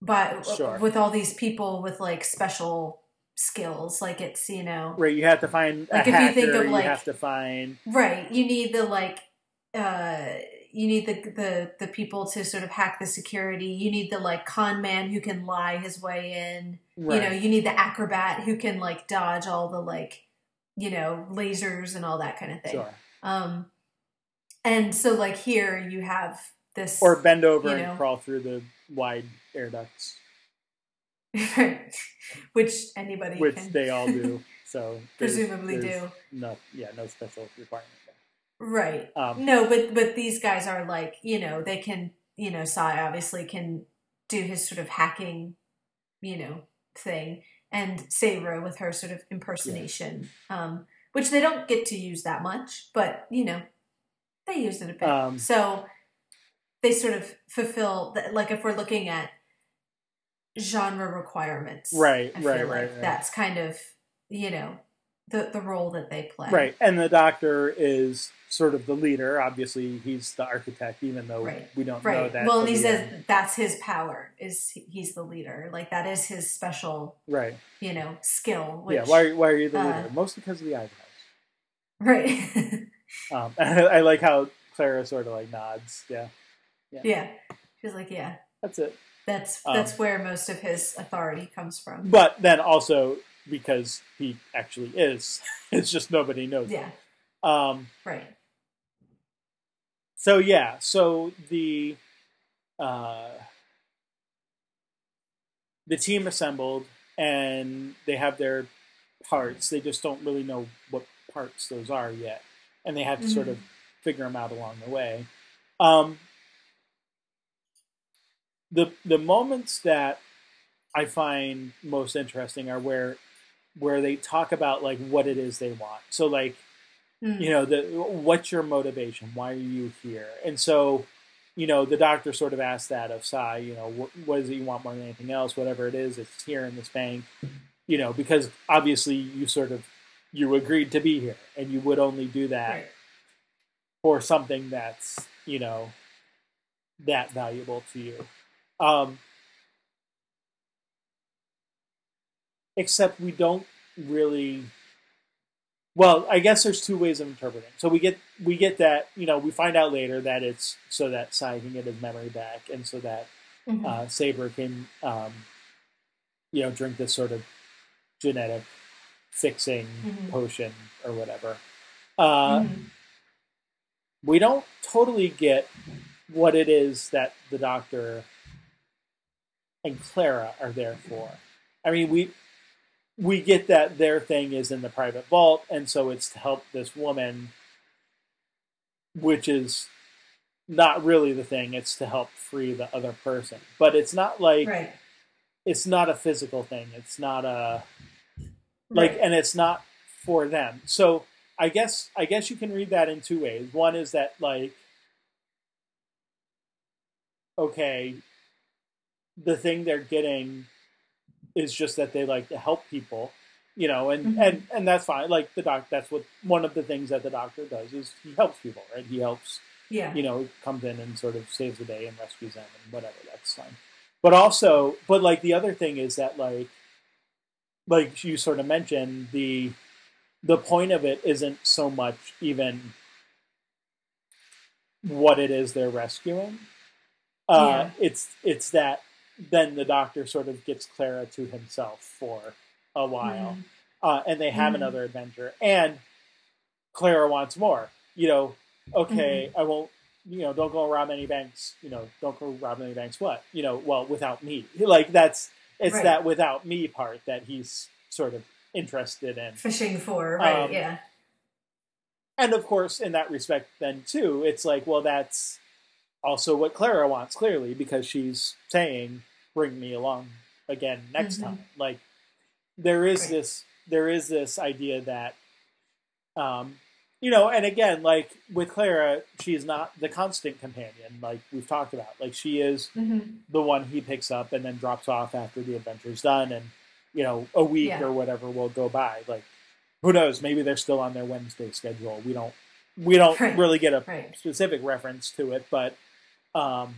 but Sure. with all these people with like special skills like it's, you know, right. You have to find Like, if you think of, like you have to find right, you need the like uh you need the the the people to sort of hack the security. You need the like con man who can lie his way in. Right. You know, you need the acrobat who can like dodge all the like you know lasers and all that kind of thing. Sure. Um, and so like here you have this Or bend over you and crawl through the wide air ducts, which anybody which can they all do. So there's- presumably there's do. No, yeah, no special requirement there. Right. Um, No, but but these guys are like, you know, they can, you know, Psi obviously can do his sort of hacking, you know, thing, and Saibra with her sort of impersonation, um, which they don't get to use that much, but you know, they use it a bit. Um, so they sort of fulfill, the, like if we're looking at genre requirements, Right, right, right, right. That's kind of, you know, the the role that they play. Right, and the doctor is sort of the leader. Obviously, he's the architect, even though Right. we don't know that. Well, and he says end. that's his power. Is he's the leader? Like that is his special, right. you know, skill. Which, yeah, why, why are you the uh, leader? Mostly because of the eyebrows. Right. Um, I like how Clara sort of like nods. Yeah, yeah. She's like, yeah. that's it. That's Um, that's where most of his authority comes from. But then also because he actually is, it's just nobody knows. Yeah. Um, Right. so yeah, so the uh, the team assembled and they have their parts. They just don't really know what parts those are yet, and they have to sort Mhm. of figure them out along the way. Um, the the moments that I find most interesting are where where they talk about like what it is they want. So like Mm. you know the what's your motivation why are you here and so you know the doctor sort of asked that of Psi you know what, what is it you want more than anything else whatever it is it's here in this bank you know because obviously you sort of you agreed to be here and you would only do that Right. for something that's you know that valuable to you um except we don't really well i guess there's two ways of interpreting so we get we get that you know we find out later that it's so that Psi can get his memory back and so that Mhm. uh, Saibra can um, you know drink this sort of genetic fixing Mhm. potion or whatever uh, Mhm. we don't totally get what it is that the doctor and Clara are there for. I mean, we we get that their thing is in the private vault, and so it's to help this woman, which is not really the thing. It's to help free the other person, but it's not like Right. it's not a physical thing. It's not a like Right. and it's not for them so i guess i guess you can read that in two ways one is that like okay the thing they're getting is just that they like to help people you know and Mhm. and and that's fine like the doc that's what one of the things that the doctor does is he helps people right he helps yeah. you know, comes in and sort of saves the day and rescues them and whatever. That's fine. But also, but like the other thing is that like, like you sort of mentioned, the the point of it isn't so much even what it is they're rescuing. Uh, It's it's that then the doctor sort of gets Clara to himself for a while Mhm. uh, and they have Mhm. another adventure. And Clara wants more. You know, okay, I won't. You know, don't go rob any banks. You know, don't go rob any banks. What? You know, well, without me. Like that's it's Right. that without me part that he's sort of interested in. Fishing for right. Um, yeah. And of course, in that respect, then too, it's like, well, that's also what Clara wants, clearly, because she's saying, "Bring me along again next Mhm. time." Like, there is this, there is this idea that, um, you know, and again, like with Clara, she's not the constant companion, like we've talked about. Like, she is hmm the one he picks up and then drops off after the adventure's done, and you know, a week Yeah. or whatever will go by. Like, who knows? Maybe they're still on their Wednesday schedule. We don't we don't Right. really get a Right. specific reference to it, but um,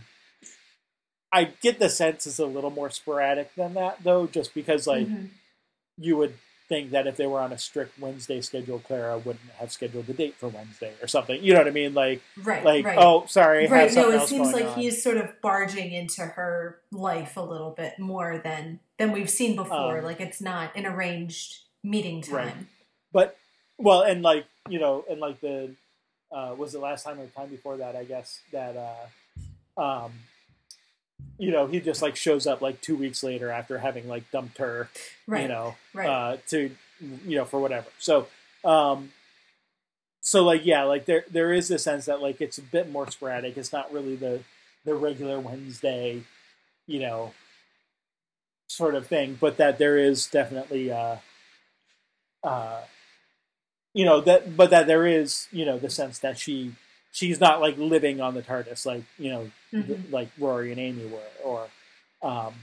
I get the sense it's a little more sporadic than that, though, just because like Mhm. you would think that if they were on a strict Wednesday schedule, Clara wouldn't have scheduled the date for Wednesday or something. You know what I mean? Like, right, like, right. oh, sorry, right. No, it seems like on. he's sort of barging into her life a little bit more than than we've seen before. Um, like it's not an arranged meeting time. Right. But well, and like you know, and like the uh, was it last time or the time before that? I guess that uh, um, you know he just like shows up like two weeks later after having like dumped her, Right. you know, right. uh, to you know for whatever. So um, so like yeah, like there there is this sense that like it's a bit more sporadic. It's not really the the regular Wednesday, you know, sort of thing, but that there is definitely uh, uh, you know that, but that there is you know the sense that she she's not like living on the TARDIS like you know Mhm. like Rory and Amy were, or um,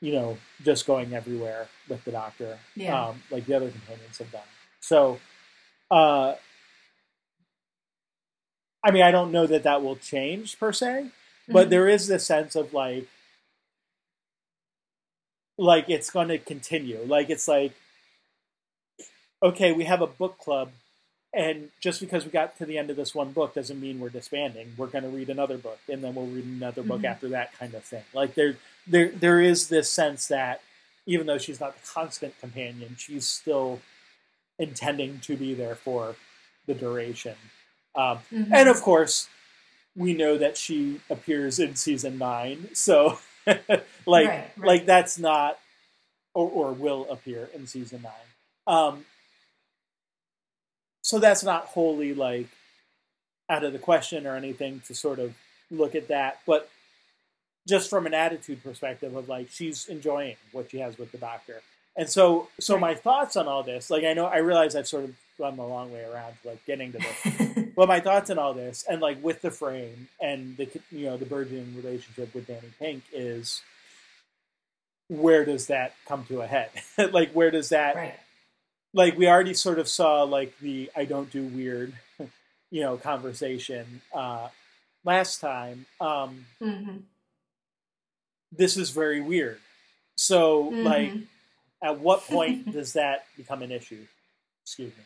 you know just going everywhere with the Doctor, Yeah. um, like the other companions have done. So, uh, I mean, I don't know that that will change per se, but Mhm. there is this sense of like like it's going to continue like it's like okay we have a book club and just because we got to the end of this one book doesn't mean we're disbanding we're going to read another book and then we'll read another book Mhm. after that kind of thing like there there there is this sense that even though she's not the constant companion she's still intending to be there for the duration um, Mhm. and of course, we know that she appears in season nine. So, like, Right, right. like that's not, or, or will appear in season nine. Um, so that's not wholly like out of the question or anything to sort of look at that, but just from an attitude perspective of like she's enjoying what she has with the doctor. And so, so Right. my thoughts on all this, like I know, I realize I've sort of gone the long way around, to, like getting to this. But my thoughts on all this, and like with the frame and the you know the burgeoning relationship with Danny Pink is, where does that come to a head? like where does that? right. Like we already sort of saw like the I don't do weird, you know, conversation uh, last time. Um, hmm this is very weird. So like, Mhm. at what point does that become an issue? Excuse me.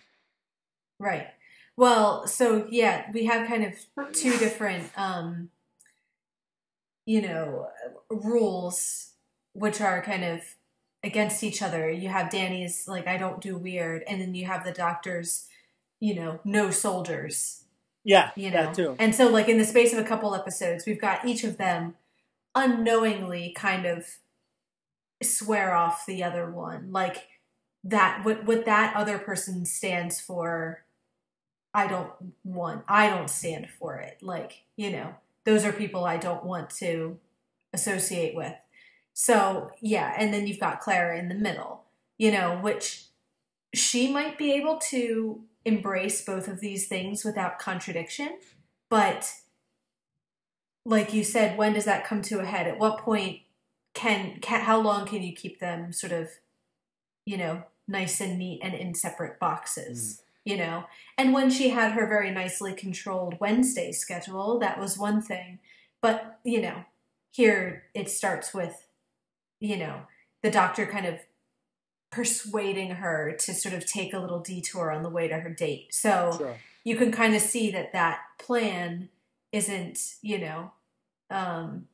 Right. Well, so yeah, we have kind of two different, um, you know, rules which are kind of against each other. You have Danny's like I don't do weird, and then you have the doctor's, you know, no soldiers. Yeah, You know, that too. and so like in the space of a couple episodes, we've got each of them unknowingly kind of swear off the other one, like that what what that other person stands for I don't want I don't stand for it. Like, you know, those are people I don't want to associate with. So, yeah, and then you've got Clara in the middle, you know, which she might be able to embrace both of these things without contradiction, but like you said, when does that come to a head? At what point can, can how long can you keep them sort of, you know, nice and neat and in separate boxes? Mm. You know, and when she had her very nicely controlled Wednesday schedule, that was one thing. But, you know, here it starts with, you know, the doctor kind of persuading her to sort of take a little detour on the way to her date. So Sure. you can kind of see that that plan isn't, you know, um,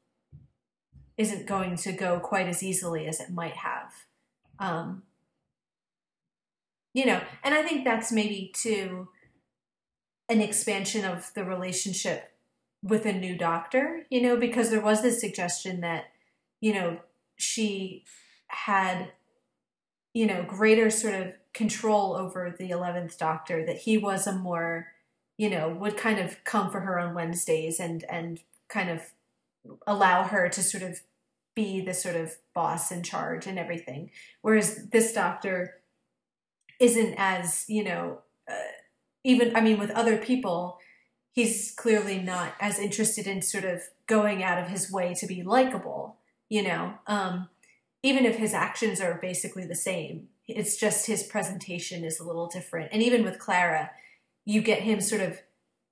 isn't going to go quite as easily as it might have. Um, you know, and I think that's maybe too an expansion of the relationship with a new doctor, you know, because there was this suggestion that, you know, she had, you know, greater sort of control over the 11th doctor, that he was a more, you know, would kind of come for her on Wednesdays and, and kind of allow her to sort of be the sort of boss in charge and everything. Whereas this doctor isn't as, you know, uh, even, I mean, with other people, he's clearly not as interested in sort of going out of his way to be likable, you know, um, even if his actions are basically the same. It's just his presentation is a little different. And even with Clara, you get him sort of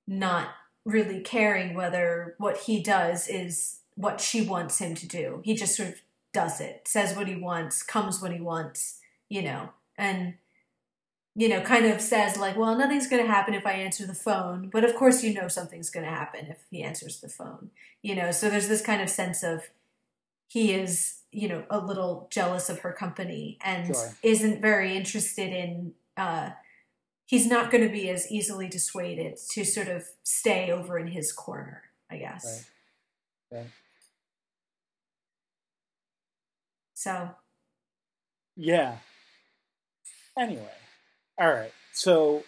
not really caring whether what he does is what she wants him to do. He just sort of does it, says what he wants, comes when he wants, you know. And you know, kind of says like, well, nothing's going to happen if I answer the phone, but of course you know something's going to happen if he answers the phone. You know, so there's this kind of sense of he is, you know, a little jealous of her company and Sure. isn't very interested in uh he's not going to be as easily dissuaded to sort of stay over in his corner, I guess. Right. So, Yeah. Anyway, all right. So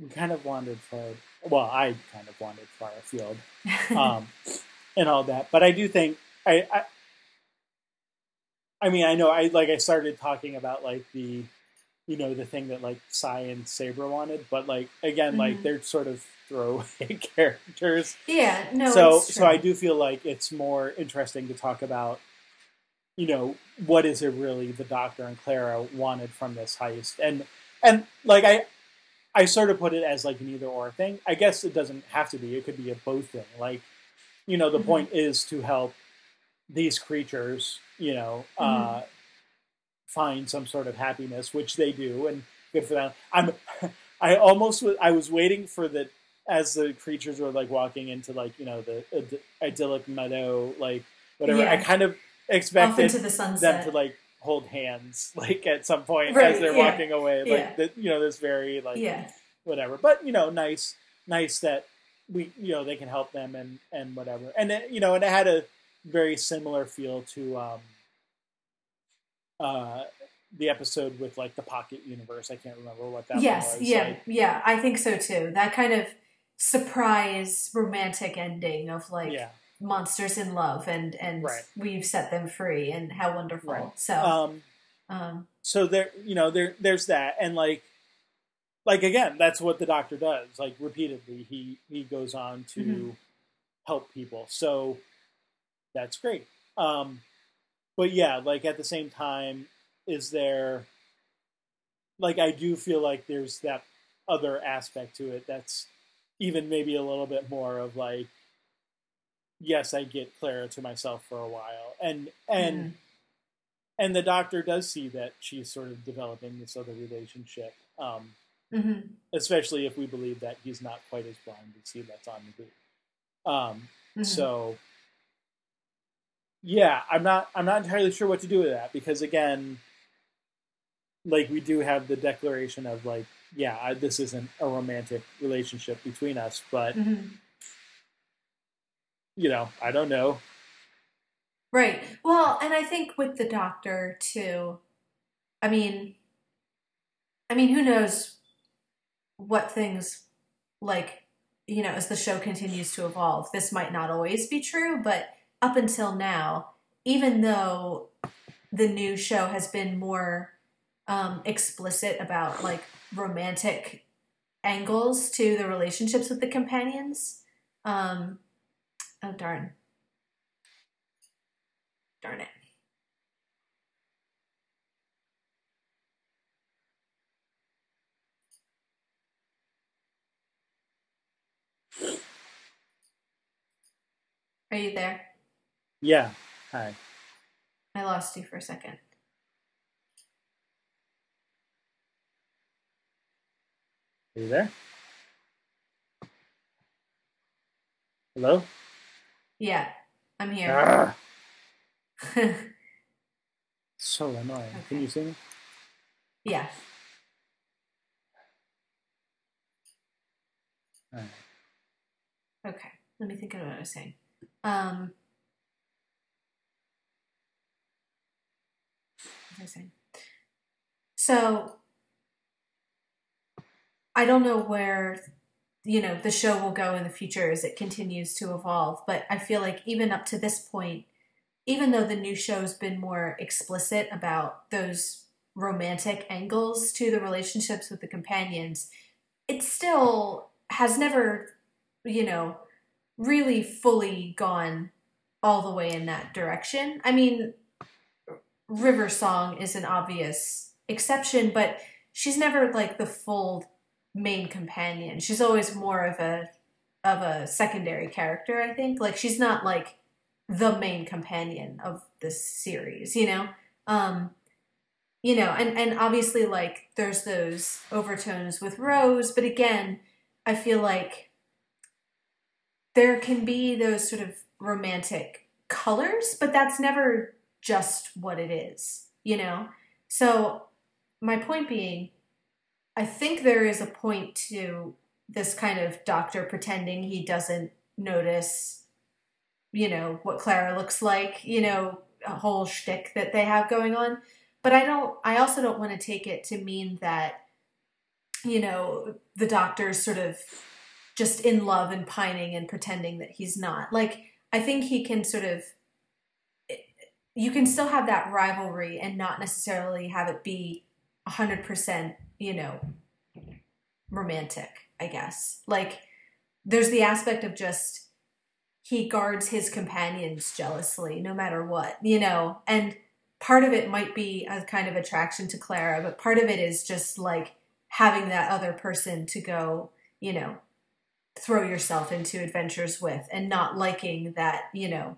we kind of wandered far. Well, I kind of wandered far afield, um, and all that. But I do think I, I. I mean, I know I like I started talking about like the, you know, the thing that like Psi and Saibra wanted, but like again, like Mhm. they're sort of throwaway characters. yeah, no, so so I do feel like it's more interesting to talk about you know what is it really the doctor and clara wanted from this heist and and like i i sort of put it as like an either or thing i guess it doesn't have to be it could be a both thing like you know the Mhm. point is to help these creatures you know uh find some sort of happiness which they do and good for them. I'm i almost was i was waiting for the as the creatures were like walking into like you know the id- idyllic meadow like whatever i kind of expected the them to like hold hands like at some point Right, as they're yeah, walking away like yeah. the, you know this very like yeah, whatever. But you know nice nice that we you know they can help them and and whatever. And it, you know and it had a very similar feel to um uh the episode with like the pocket universe i can't remember what that was. yes, was yeah, like, yeah. I think so too. That kind of surprise romantic ending of like yeah monsters in love and and Right. we've set them free and how wonderful. Right. So, um um, so there you know there there's that and like like again that's what the doctor does like repeatedly he he goes on to Mhm. help people so that's great um but yeah like at the same time is there like i do feel like there's that other aspect to it that's even maybe a little bit more of like yes i get clara to myself for a while and and mhm. and the doctor does see that she's sort of developing this other relationship, um, Mhm. especially if we believe that he's not quite as blind as he lets on to be. Um, Mhm. So, yeah, I'm not I'm not entirely sure what to do with that because again, like we do have the declaration of like, yeah, I, this isn't a romantic relationship between us, but Mhm. you know, I don't know. Right. Well, and I think with the doctor too. I mean, I mean, who knows what things like you know as the show continues to evolve. This might not always be true, but up until now, even though the new show has been more um, explicit about like romantic angles to the relationships with the companions. Um, oh darn. Darn it. Are you there? Yeah. Hi. I lost you for a second. Are you there? Hello? Yeah, I'm here. Ah, so annoying. Can Okay. you see me? yeah. Alright. Okay. Let me think of what I was saying. Um, what I saying? So I don't know where you know the show will go in the future as it continues to evolve, but I feel like even up to this point, even though the new show's been more explicit about those romantic angles to the relationships with the companions, it still has never, you know, really fully gone all the way in that direction. I mean, River Song is an obvious exception, but she's never like the full main companion. She's always more of a of a secondary character, I think. Like she's not like the main companion of this series, you know? Um you know, and and obviously like there's those overtones with Rose, but again, I feel like there can be those sort of romantic colors, but that's never just what it is, you know? So, my point being, I think there is a point to this kind of doctor pretending he doesn't notice, you know, what Clara looks like, you know, a whole shtick that they have going on. But I don't, I also don't want to take it to mean that, you know, the doctor's sort of just in love and pining and pretending that he's not. Like, I think he can sort of, you can still have that rivalry and not necessarily have it be 100%, you know, romantic, I guess. Like, there's the aspect of just he guards his companions jealously no matter what, you know, and part of it might be a kind of attraction to Clara, but part of it is just like having that other person to go, you know, throw yourself into adventures with and not liking that, you know,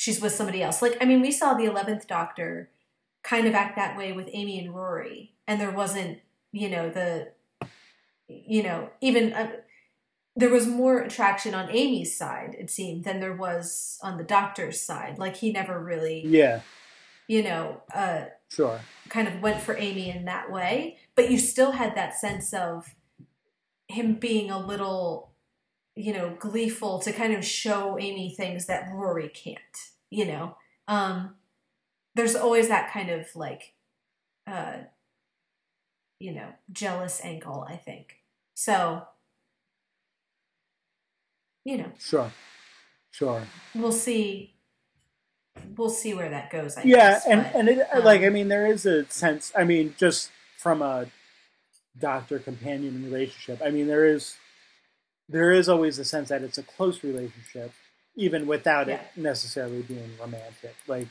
she's with somebody else. Like, I mean, we saw the 11th Doctor kind of act that way with Amy and Rory, and there wasn't, you know, the, you know, even. Uh, there was more attraction on Amy's side, it seemed, than there was on the doctor's side. Like he never really, yeah, you know, uh, sure, kind of went for Amy in that way. But you still had that sense of him being a little, you know, gleeful to kind of show Amy things that Rory can't, you know. Um, there's always that kind of like, uh, you know, jealous angle, I think. So, you know, sure, sure. We'll see. We'll see where that goes. I yeah, guess, and but, and it um, like I mean, there is a sense. I mean, just from a doctor companion relationship. I mean, there is there is always a sense that it's a close relationship, even without Yeah. it necessarily being romantic. Like,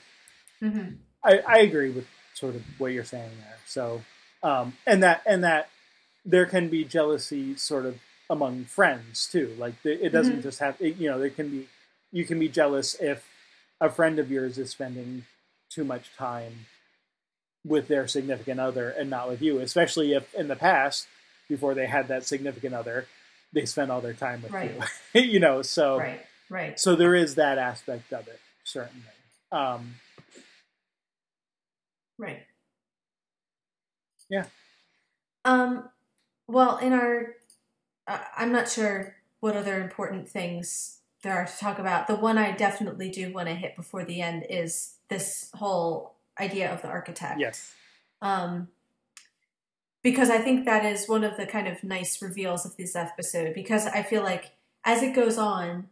mhm. I, I agree with sort of what you're saying there. So, um, and that and that there can be jealousy sort of among friends too. Like, it doesn't Mhm. just have it, you know there can be you can be jealous if a friend of yours is spending too much time with their significant other and not with you, especially if in the past, before they had that significant other, they spend all their time with Right. you. you know, so right, right. so there is that aspect of it, certainly. Um, Right. Yeah. Um. Well, in our, uh, I'm not sure what other important things there are to talk about. The one I definitely do want to hit before the end is this whole idea of the architect. yes. Um. Because I think that is one of the kind of nice reveals of this episode. Because I feel like as it goes on,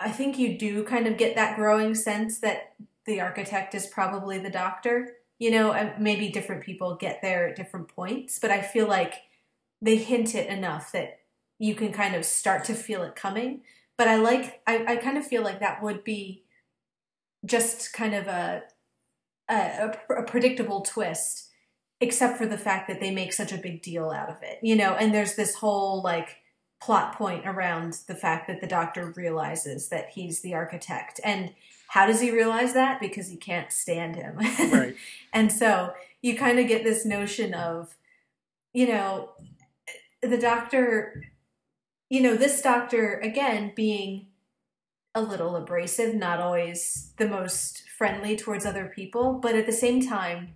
I think you do kind of get that growing sense that the architect is probably the doctor. You know, maybe different people get there at different points, but I feel like they hint it enough that you can kind of start to feel it coming. But I like, I, I kind of feel like that would be just kind of a, a, a predictable twist, except for the fact that they make such a big deal out of it, you know, and there's this whole like plot point around the fact that the doctor realizes that he's the architect. And how does he realize that? Because he can't stand him. Right. and so you kind of get this notion of, you know, the doctor, you know, this doctor, again, being a little abrasive, not always the most friendly towards other people, but at the same time,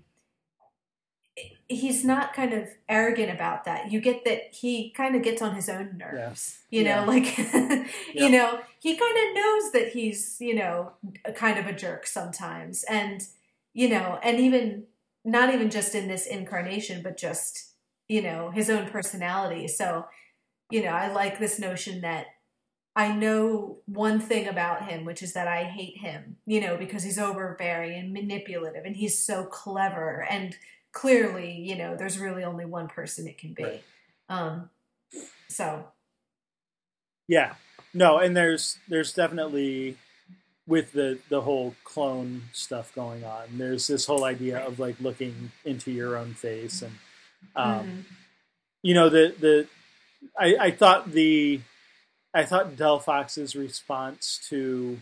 he's not kind of arrogant about that. You get that he kind of gets on his own nerves. You know, Yeah. like Yeah. you know, he kind of knows that he's, you know, a kind of a jerk sometimes. And you know, and even not even just in this incarnation, but just, you know, his own personality. So, you know, I like this notion that I know one thing about him, which is that I hate him, you know, because he's overbearing and manipulative and he's so clever. And clearly, you know, there's really only one person it can be. Right. Um, so, Yeah. No, and there's there's definitely with the the whole clone stuff going on. There's this whole idea of like looking into your own face and um, mhm. you know the the I, I thought the I thought Delphox's response to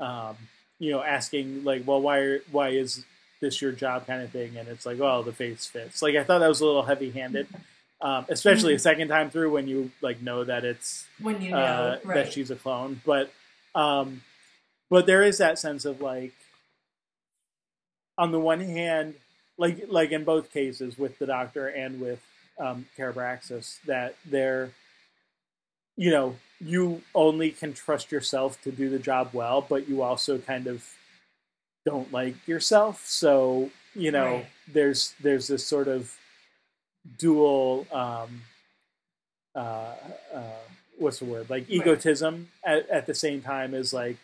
um, you know asking like well why are- why is this your job kind of thing, and it's like, well, the face fits. Like I thought that was a little heavy handed. Um, especially a second time through when you like know that it's when you know uh, right. that she's a clone. But um, but there is that sense of like, on the one hand, like like in both cases with the Doctor and with um, Karabraxos, that they're, you know, you only can trust yourself to do the job well, but you also kind of don't like yourself. So you know, Right. there's there's this sort of dual. Um, uh, uh, what's the word? Like Right. egotism at, at the same time as like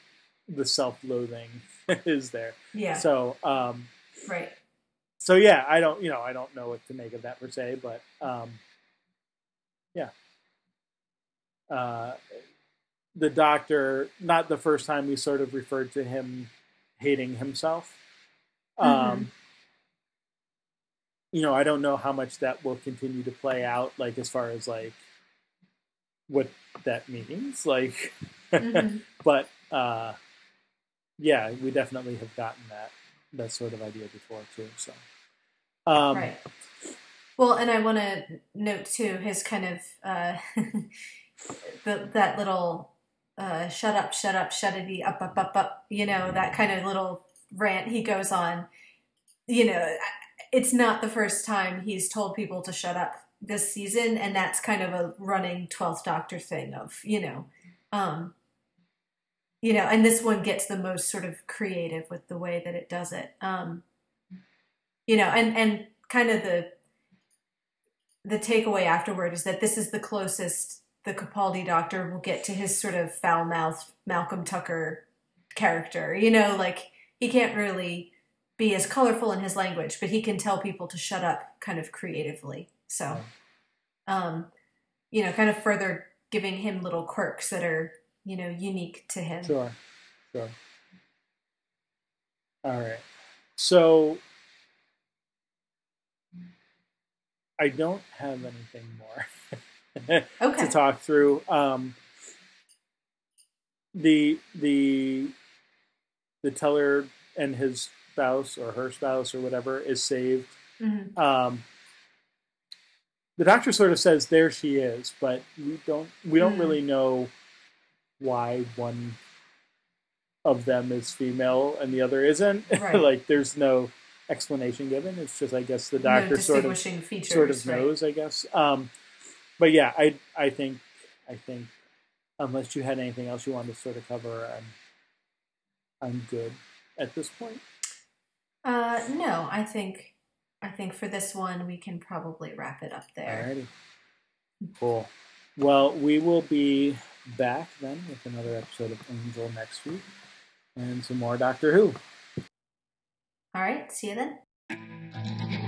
the self-loathing is there. yeah So, um, right so yeah, I don't, you know, I don't know what to make of that per se, but um, yeah. Uh, the doctor, not the first time we sort of referred to him hating himself. Um, Mhm. You know, I don't know how much that will continue to play out, like as far as like what that means, like. Mhm. but uh, yeah, we definitely have gotten that that sort of idea before too. So, um, right well and i want to note too his kind of uh the, that little uh shut up shut up shut it up up up up you know that kind of little rant he goes on. You know it's not the first time he's told people to shut up this season and that's kind of a running 12th doctor thing of you know um you know and this one gets the most sort of creative with the way that it does it. Um you know and and kind of the the takeaway afterward is that this is the closest the Capaldi doctor will get to his sort of foul mouthed Malcolm Tucker character. You know, like he can't really be as colorful in his language, but he can tell people to shut up kind of creatively. So, um, you know, kind of further giving him little quirks that are, you know, unique to him. Sure, sure. All right. So I don't have anything more Okay. to talk through. Um, the the the teller and his spouse or her spouse or whatever is saved. Mhm. Um, the doctor sort of says there she is, but we don't we don't Mm. really know why one of them is female and the other isn't. Right. like there's no explanation given. It's just I guess the No doctor sort of features. sort of right. knows, I guess. Um, but yeah, I I think I think unless you had anything else you wanted to sort of cover, I'm I'm good at this point. Uh, no, I think I think for this one we can probably wrap it up there. Alrighty. Cool. Well, we will be back then with another episode of Angel next week and some more Doctor Who. All right, see you then.